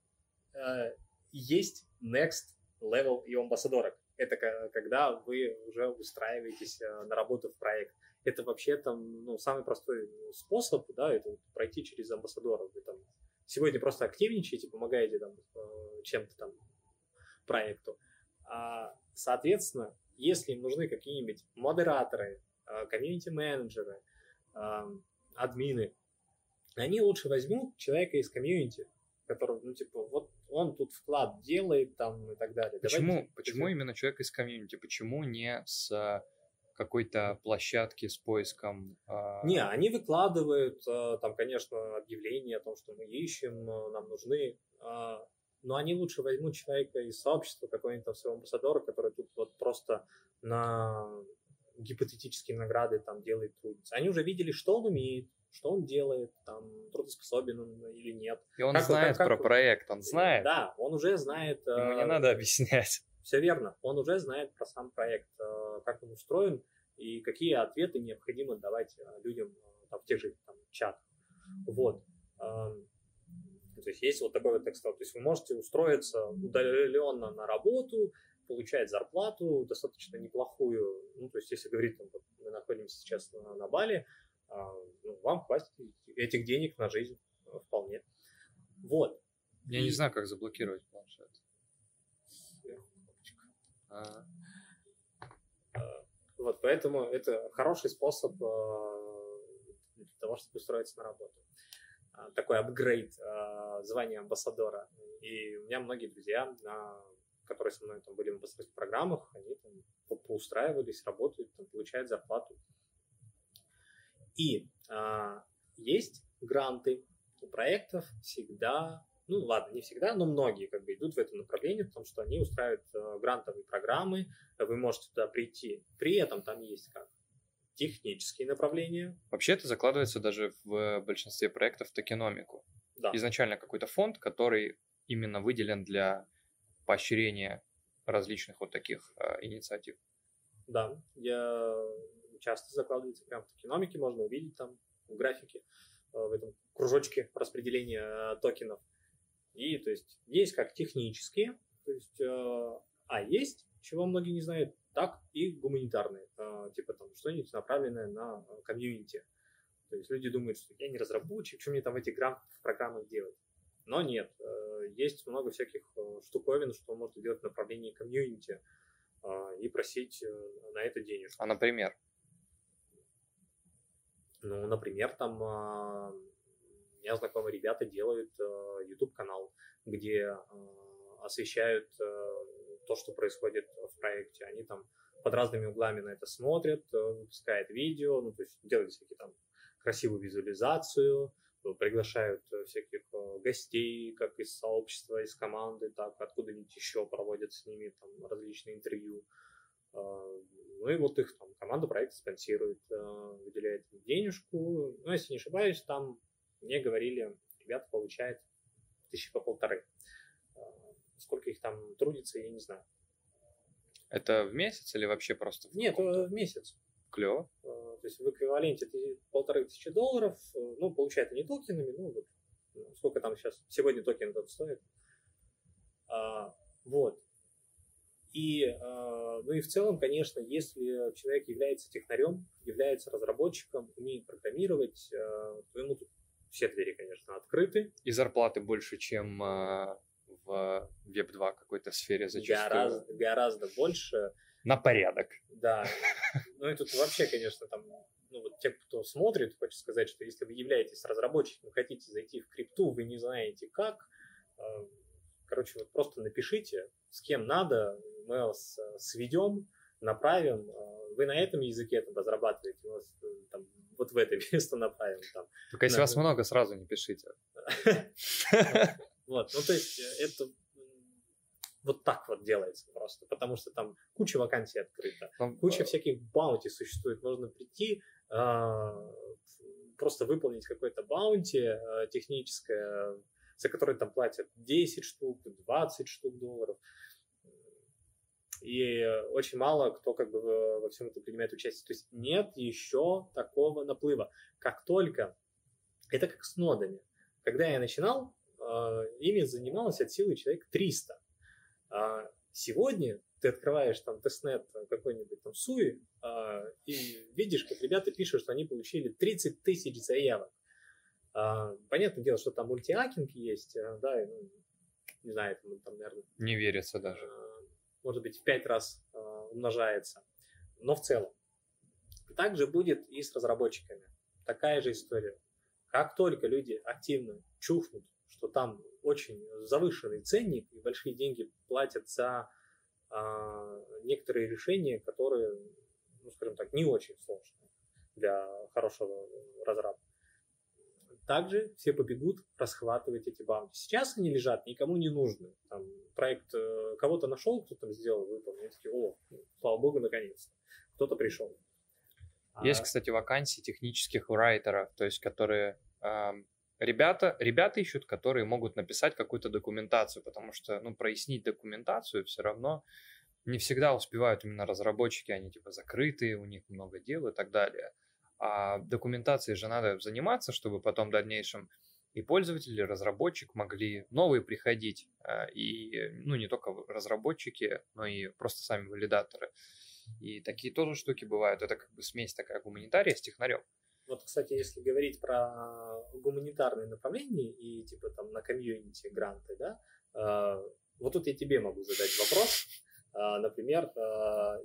э, есть next level и амбассадорок. Это когда вы уже устраиваетесь э, на работу в проект. Это вообще там ну, самый простой способ, да, это пройти через амбассадора. Вы там сегодня просто активничаете, помогаете там э, чем-то там проекту. А, соответственно, если им нужны какие-нибудь модераторы, э, комьюнити-менеджеры, админы, они лучше возьмут человека из комьюнити, который, ну, типа, вот он тут вклад делает там и так далее. Почему, Давайте, почему именно человек из комьюнити? Почему не с какой-то площадки с поиском? Э... Не, они выкладывают э, там, конечно, объявления о том, что мы ищем, э, нам нужны, э, но они лучше возьмут человека из сообщества, какой-нибудь там своего амбассадора, который тут вот просто на гипотетические награды там делает трудится. Они уже видели, что он умеет, что он делает, там, трудоспособен он или нет. И он как, знает как, как, про проект, он знает. Да, он уже знает. Ему не надо объяснять. Все верно, он уже знает про сам проект, как он устроен и какие ответы необходимо давать э, людям там, в тех же там, чатах. Вот. Эм, то есть есть вот такой вот текст. То есть вы можете устроиться удаленно на работу, получать зарплату достаточно неплохую. Ну, то есть если говорить, там, вот мы находимся сейчас на, на Бали, ну, вам хватит этих денег на жизнь э, вполне. Вот. Я и... не знаю, как заблокировать планшет. А. а. Вот, поэтому это хороший способ э, для того, чтобы устроиться на работу. А, такой апгрейд звания амбассадора. И у меня многие друзья, которые со мной там были в амбассадорских программах, они там поустраивались, работают, там, получают зарплату и а, есть гранты у проектов всегда, ну ладно, не всегда, но многие как бы идут в этом направлении, потому что они устраивают а, грантовые программы, вы можете туда прийти. При этом там есть как технические направления. Вообще это закладывается даже в большинстве проектов в токеномику. Да. Изначально какой-то фонд, который именно выделен для поощрения различных вот таких э, инициатив. Да, я часто закладывается прямо в токеномике, можно увидеть там в графике, э, в этом кружочке распределения э, токенов. И то есть есть как технические, то есть, э, а есть, чего многие не знают, так и гуманитарные, типа там что-нибудь направленное на комьюнити. То есть люди думают, что я не разработчик, что мне там в этих грамм в программах делать. Но нет, есть много всяких штуковин, что можно делать в направлении комьюнити и просить на это денег. А, например? Ну, например, там у меня знакомые ребята делают а, YouTube-канал, где а, освещают то, что происходит в проекте. Они там под разными углами на это смотрят, выпускают видео, ну, то есть делают всякие там красивую визуализацию, приглашают всяких гостей, как из сообщества, из команды, так откуда-нибудь еще проводят с ними там различные интервью. Ну и вот их там команда проекта спонсирует, э, выделяет денежку. Ну, если не ошибаюсь, там мне говорили, ребята получают тысячи по полторы. Э, сколько их там трудится, я не знаю. Это в месяц или вообще просто в Нет, э, в месяц. Клево. То есть в эквиваленте полторы тысячи долларов, ну, получает не токенами, ну, вот, ну, сколько там сейчас, сегодня токен этот стоит. А, вот. И, э, ну и в целом, конечно, если человек является технарем, является разработчиком, умеет программировать, э, то ему тут все двери, конечно, открыты. И зарплаты больше, чем э, в Web2 какой-то сфере зачастую. Гораздо, гораздо больше. На порядок. Да. Ну и тут вообще, конечно, там, ну вот те, кто смотрит, хочет сказать, что если вы являетесь разработчиком, хотите зайти в крипту, вы не знаете как, короче, вот просто напишите, с кем надо, мы вас э, сведем, направим. Э, вы на этом языке там разрабатываете, вас э, там, вот в это [laughs] место направим. Там. Только если на... вас много, сразу не пишите. Вот, ну то есть это вот так вот делается просто, потому что там куча вакансий открыта, куча всяких баунти существует, можно прийти, просто выполнить какое-то баунти э, техническое, за которое там платят 10 штук, 20 штук долларов. И очень мало кто как бы во всем этом принимает участие. То есть нет еще такого наплыва. Как только, это как с нодами. Когда я начинал, э, ими занималось от силы человек 300. А сегодня ты открываешь там тестнет какой-нибудь там суи а, и видишь, как ребята пишут, что они получили 30 тысяч заявок. А, понятное дело, что там мультиакинг есть, а, да, ну, не знаю, там, там, наверное... Не верится даже. Может быть, в 5 раз а, умножается. Но в целом. Также будет и с разработчиками. Такая же история. Как только люди активно чухнут, что там очень завышенный ценник и большие деньги платят за а, некоторые решения, которые, ну, скажем так, не очень сложные для хорошего разработки. Также все побегут расхватывать эти банки. Сейчас они лежат, никому не нужны. Там, проект э, кого-то нашел, кто там сделал, выполнил. Такие, о, слава богу, наконец-то. Кто-то пришел. Есть, а... кстати, вакансии технических райтеров, то есть которые ребята, ребята ищут, которые могут написать какую-то документацию, потому что, ну, прояснить документацию все равно не всегда успевают именно разработчики, они типа закрытые, у них много дел и так далее. А документацией же надо заниматься, чтобы потом в дальнейшем и пользователи, и разработчик могли новые приходить, а, и, ну, не только разработчики, но и просто сами валидаторы. И такие тоже штуки бывают. Это как бы смесь такая гуманитария с технарем. Вот, кстати, если говорить про гуманитарные направления и типа там на комьюнити гранты, да, э, вот тут я тебе могу задать вопрос. Э, например, э,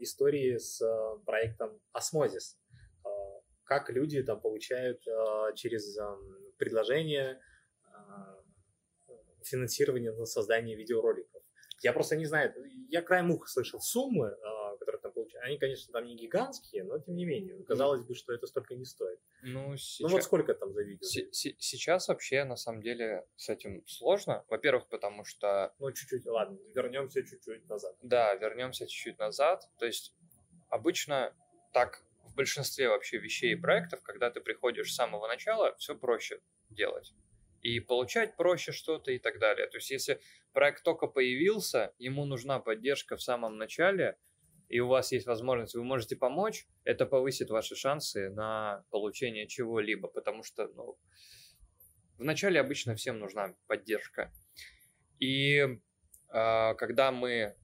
истории с проектом Osmosis. Как люди там получают через предложение финансирование на создание видеороликов. Я просто не знаю, я краем уха слышал суммы, которые там получают. Они, конечно, там не гигантские, но тем не менее. Казалось бы, что это столько не стоит. Ну, сейчас... ну вот сколько там за видео? С- сейчас вообще, на самом деле, с этим сложно. Во-первых, потому что... Ну, чуть-чуть, ладно, вернемся чуть-чуть назад. Да, вернемся чуть-чуть назад. То есть обычно так в большинстве вообще вещей и проектов, когда ты приходишь с самого начала, все проще делать и получать проще что-то и так далее. То есть если проект только появился, ему нужна поддержка в самом начале, и у вас есть возможность, вы можете помочь, это повысит ваши шансы на получение чего-либо, потому что ну, вначале обычно всем нужна поддержка. И э, когда мы э,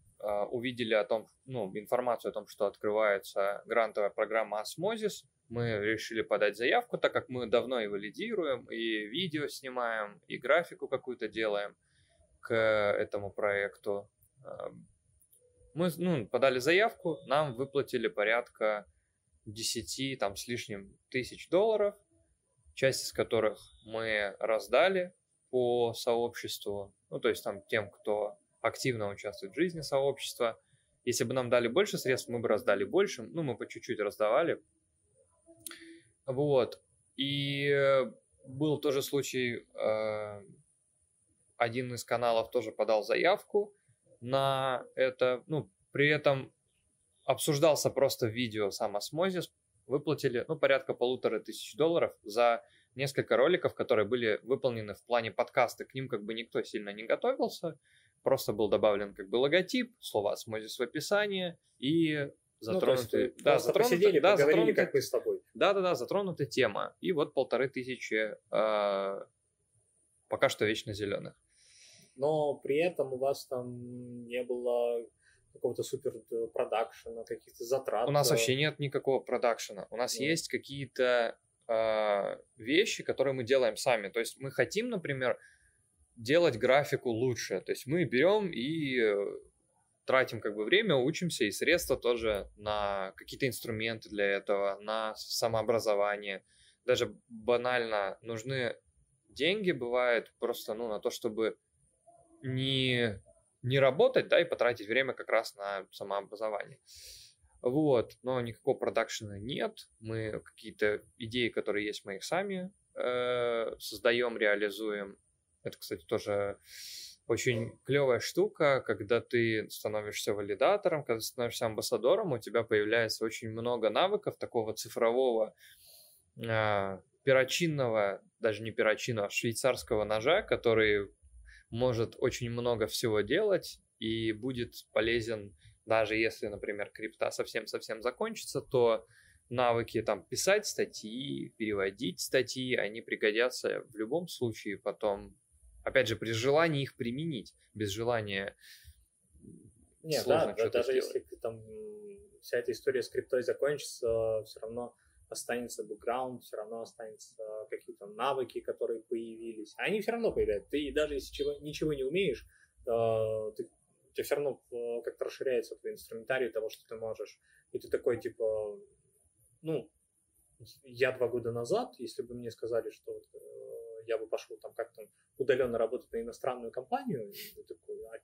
увидели о том, ну, информацию о том, что открывается грантовая программа Осмозис, мы решили подать заявку, так как мы давно и валидируем, и видео снимаем, и графику какую-то делаем к этому проекту. Мы ну, подали заявку, нам выплатили порядка 10 там, с лишним тысяч долларов, часть из которых мы раздали по сообществу, ну, то есть там тем, кто активно участвует в жизни сообщества. Если бы нам дали больше средств, мы бы раздали больше, ну, мы по чуть-чуть раздавали. Вот. И был тоже случай, э, один из каналов тоже подал заявку, на это, ну, при этом обсуждался просто видео сам осмозис, выплатили, ну, порядка полутора тысяч долларов за несколько роликов, которые были выполнены в плане подкаста. К ним как бы никто сильно не готовился, просто был добавлен как бы логотип, слово осмозис в описании и затронуты, ну, да, затронуты, посидели, да, затронуты, как мы с тобой. Да, да, да, затронута тема. И вот полторы тысячи э, пока что вечно зеленых но при этом у вас там не было какого-то супер э, продакшена, каких-то затрат. У нас э. вообще нет никакого продакшена. У нас да. есть какие-то э, вещи, которые мы делаем сами. То есть мы хотим, например, делать графику лучше. То есть мы берем и э, тратим как бы время, учимся и средства тоже на какие-то инструменты для этого, на самообразование. Даже банально нужны деньги бывает просто ну, на то, чтобы не, не работать, да, и потратить время как раз на самообразование. Вот, но никакого продакшена нет. Мы какие-то идеи, которые есть, мы их сами э, создаем, реализуем. Это, кстати, тоже очень клевая штука, когда ты становишься валидатором, когда ты становишься амбассадором, у тебя появляется очень много навыков такого цифрового э, перочинного, даже не перочинного, а швейцарского ножа, который может очень много всего делать и будет полезен даже если, например, крипта совсем-совсем закончится, то навыки там писать статьи, переводить статьи, они пригодятся в любом случае потом. Опять же, при желании их применить, без желания Нет, да, да даже сделать. если там вся эта история с криптой закончится, все равно останется бэкграунд, все равно останется какие-то навыки, которые появились. Они все равно появляются. Ты даже если чего, ничего не умеешь, э, ты, у тебя все равно э, как-то расширяется твой инструментарий того, что ты можешь. И ты такой, типа, ну, я два года назад, если бы мне сказали, что вот, э, я бы пошел там как-то удаленно работать на иностранную компанию, я такой, а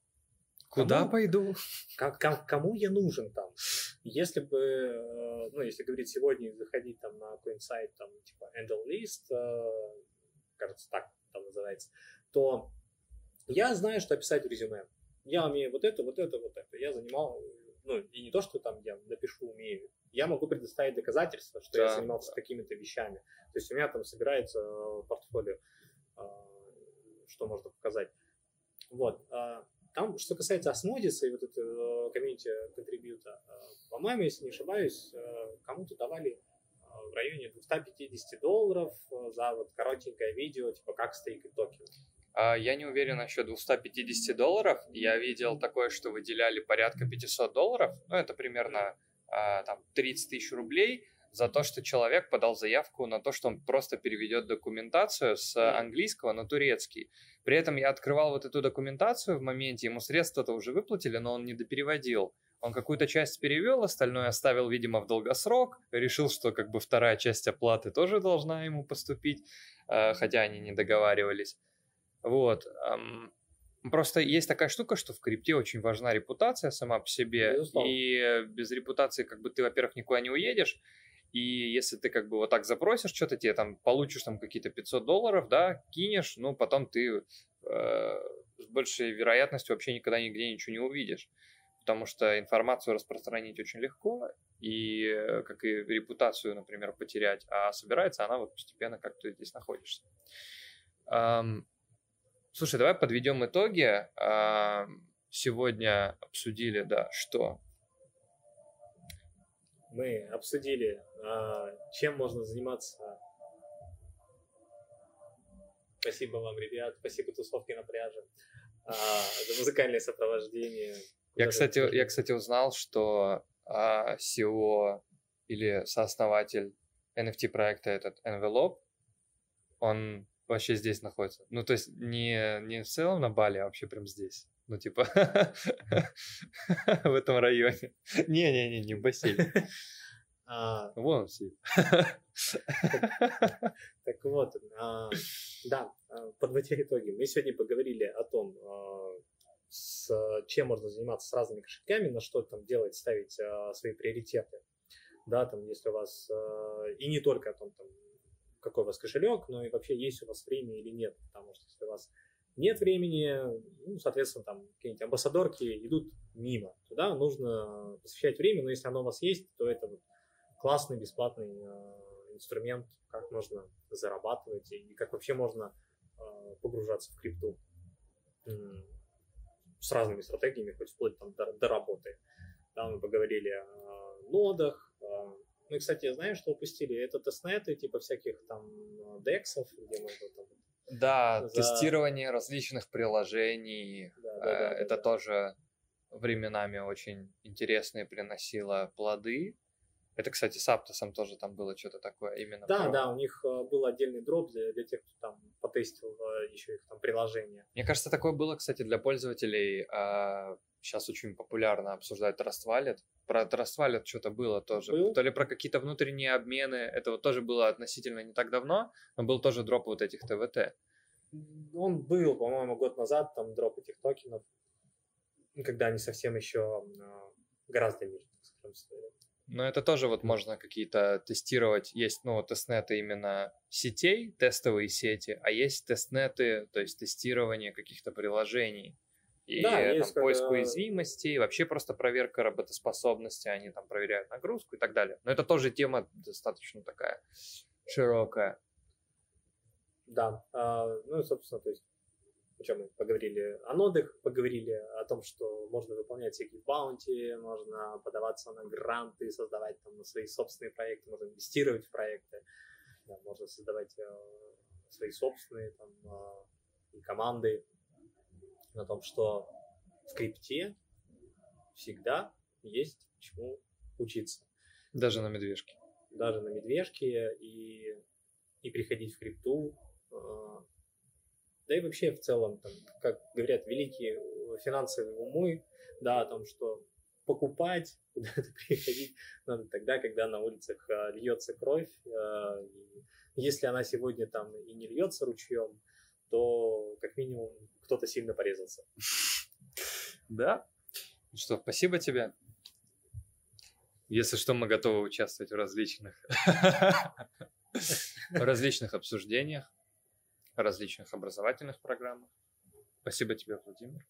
Куда кому, пойду? Как, как, кому я нужен там? Если бы, э, ну, если говорить сегодня, заходить там на какой-нибудь сайт, там, типа Angel List, э, кажется, так там называется, то я знаю, что описать в резюме. Я умею вот это, вот это, вот это. Я занимал, ну, и не то, что там я напишу умею. Я могу предоставить доказательства, что да, я занимался да. такими-то вещами. То есть у меня там собирается э, портфолио, что можно показать. Вот. А там, что касается осмодиса и вот этого комьюнити контрибьюта, э, по-моему, если не ошибаюсь, э, кому-то давали э, в районе 250 долларов за вот коротенькое видео, типа как стейкать токен. А, я не уверен насчет 250 долларов. Я видел такое, что выделяли порядка 500 долларов. Ну, это примерно а, там, 30 тысяч рублей за то, что человек подал заявку на то, что он просто переведет документацию с английского на турецкий. При этом я открывал вот эту документацию в моменте, ему средства-то уже выплатили, но он не допереводил. Он какую-то часть перевел, остальное оставил, видимо, в долгосрок, решил, что как бы вторая часть оплаты тоже должна ему поступить, э, хотя они не договаривались. Вот. Просто есть такая штука, что в крипте очень важна репутация сама по себе, Безусловно. и без репутации как бы ты, во-первых, никуда не уедешь, и если ты как бы вот так запросишь что-то, тебе там получишь там какие-то 500 долларов, да, кинешь, ну, потом ты э, с большей вероятностью вообще никогда нигде ничего не увидишь. Потому что информацию распространить очень легко, и э, как и репутацию, например, потерять, а собирается она вот постепенно, как ты здесь находишься. Слушай, давай подведем итоги. Эм, сегодня обсудили, да, что мы обсудили, а, чем можно заниматься. Спасибо вам, ребят, спасибо тусовке на пляже а, за музыкальное сопровождение. Я, кстати, я, кстати, узнал, что а, CEO или сооснователь NFT проекта этот Envelope, он вообще здесь находится. Ну, то есть не, не в целом на Бали, а вообще прям здесь. Ну, типа, [laughs] в этом районе. [laughs] Не-не-не, не в бассейне. [laughs] А, Вон он сидит. Так вот, а, да, а, подводя итоги, мы сегодня поговорили о том, с чем можно заниматься с разными кошельками, на что там делать, ставить свои приоритеты. Да, там, если у вас, и не только о том, там, какой у вас кошелек, но и вообще есть у вас время или нет, потому что если у вас нет времени, ну, соответственно, там какие-нибудь амбассадорки идут мимо. Туда нужно посвящать время, но если оно у вас есть, то это вот классный бесплатный э, инструмент, как можно зарабатывать и как вообще можно э, погружаться в крипту э, с разными стратегиями, хоть вплоть там до, до работы. Да, мы поговорили о нодах. Э, ну и, кстати, знаешь, что упустили? Это тестнеты, типа всяких там дексов, где можно там да, за... тестирование различных приложений. Да, да, да, это да, тоже временами очень интересно и приносило плоды. Это, кстати, с Аптосом тоже там было что-то такое именно. Да, про... да, у них э, был отдельный дроп для, для тех, кто там потестил э, еще их там приложение. Мне кажется, такое было, кстати, для пользователей. Сейчас а, очень популярно обсуждать Trust Wallet. Про Trust Wallet что-то было тоже. Был? То ли про какие-то внутренние обмены. Это вот тоже было относительно не так давно, но был тоже дроп вот этих ТВТ. Он был, по-моему, год назад, там дроп этих токенов, когда они совсем еще гораздо ниже, скажем, стоили. Но это тоже вот можно какие-то тестировать. Есть, ну, тестнеты именно сетей, тестовые сети, а есть тестнеты, то есть тестирование каких-то приложений. И да, там, есть, поиск когда... уязвимостей, вообще просто проверка работоспособности, они там проверяют нагрузку и так далее. Но это тоже тема достаточно такая широкая. Да, а, ну и, собственно, то есть, о чем мы поговорили о нодах, поговорили о том, что можно выполнять всякие баунти, можно подаваться на гранты, создавать там свои собственные проекты, можно инвестировать в проекты, да, можно создавать э, свои собственные там, э, команды, на том, что в крипте всегда есть чему учиться. Даже на медвежке. Даже на медвежке и, и приходить в крипту. Э, да и вообще в целом, там, как говорят великие финансовые умы, да, о том, что покупать, [laughs] куда-то приходить надо тогда, когда на улицах э, льется кровь. Э, и если она сегодня там и не льется ручьем, то как минимум кто-то сильно порезался. [laughs] Да. Ну что, спасибо тебе. Если что, мы готовы участвовать в различных, [laughs] в различных обсуждениях, различных образовательных программах. Спасибо тебе, Владимир.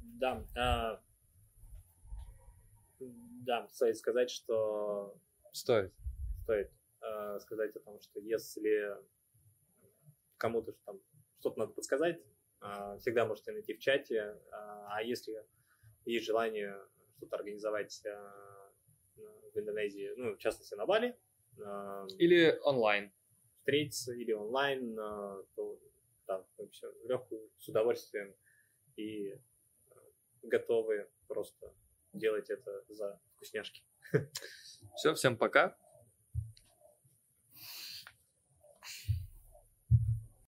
Да, а, да, стоит сказать, что стоит, стоит а, сказать о том, что если кому-то там что-то надо подсказать, а, всегда можете найти в чате, а если есть желание что-то организовать в Индонезии, ну, в частности, на Бали. Или онлайн. Встретиться или онлайн, то да, все легкую, с удовольствием и готовы просто делать это за вкусняшки. Все, всем пока.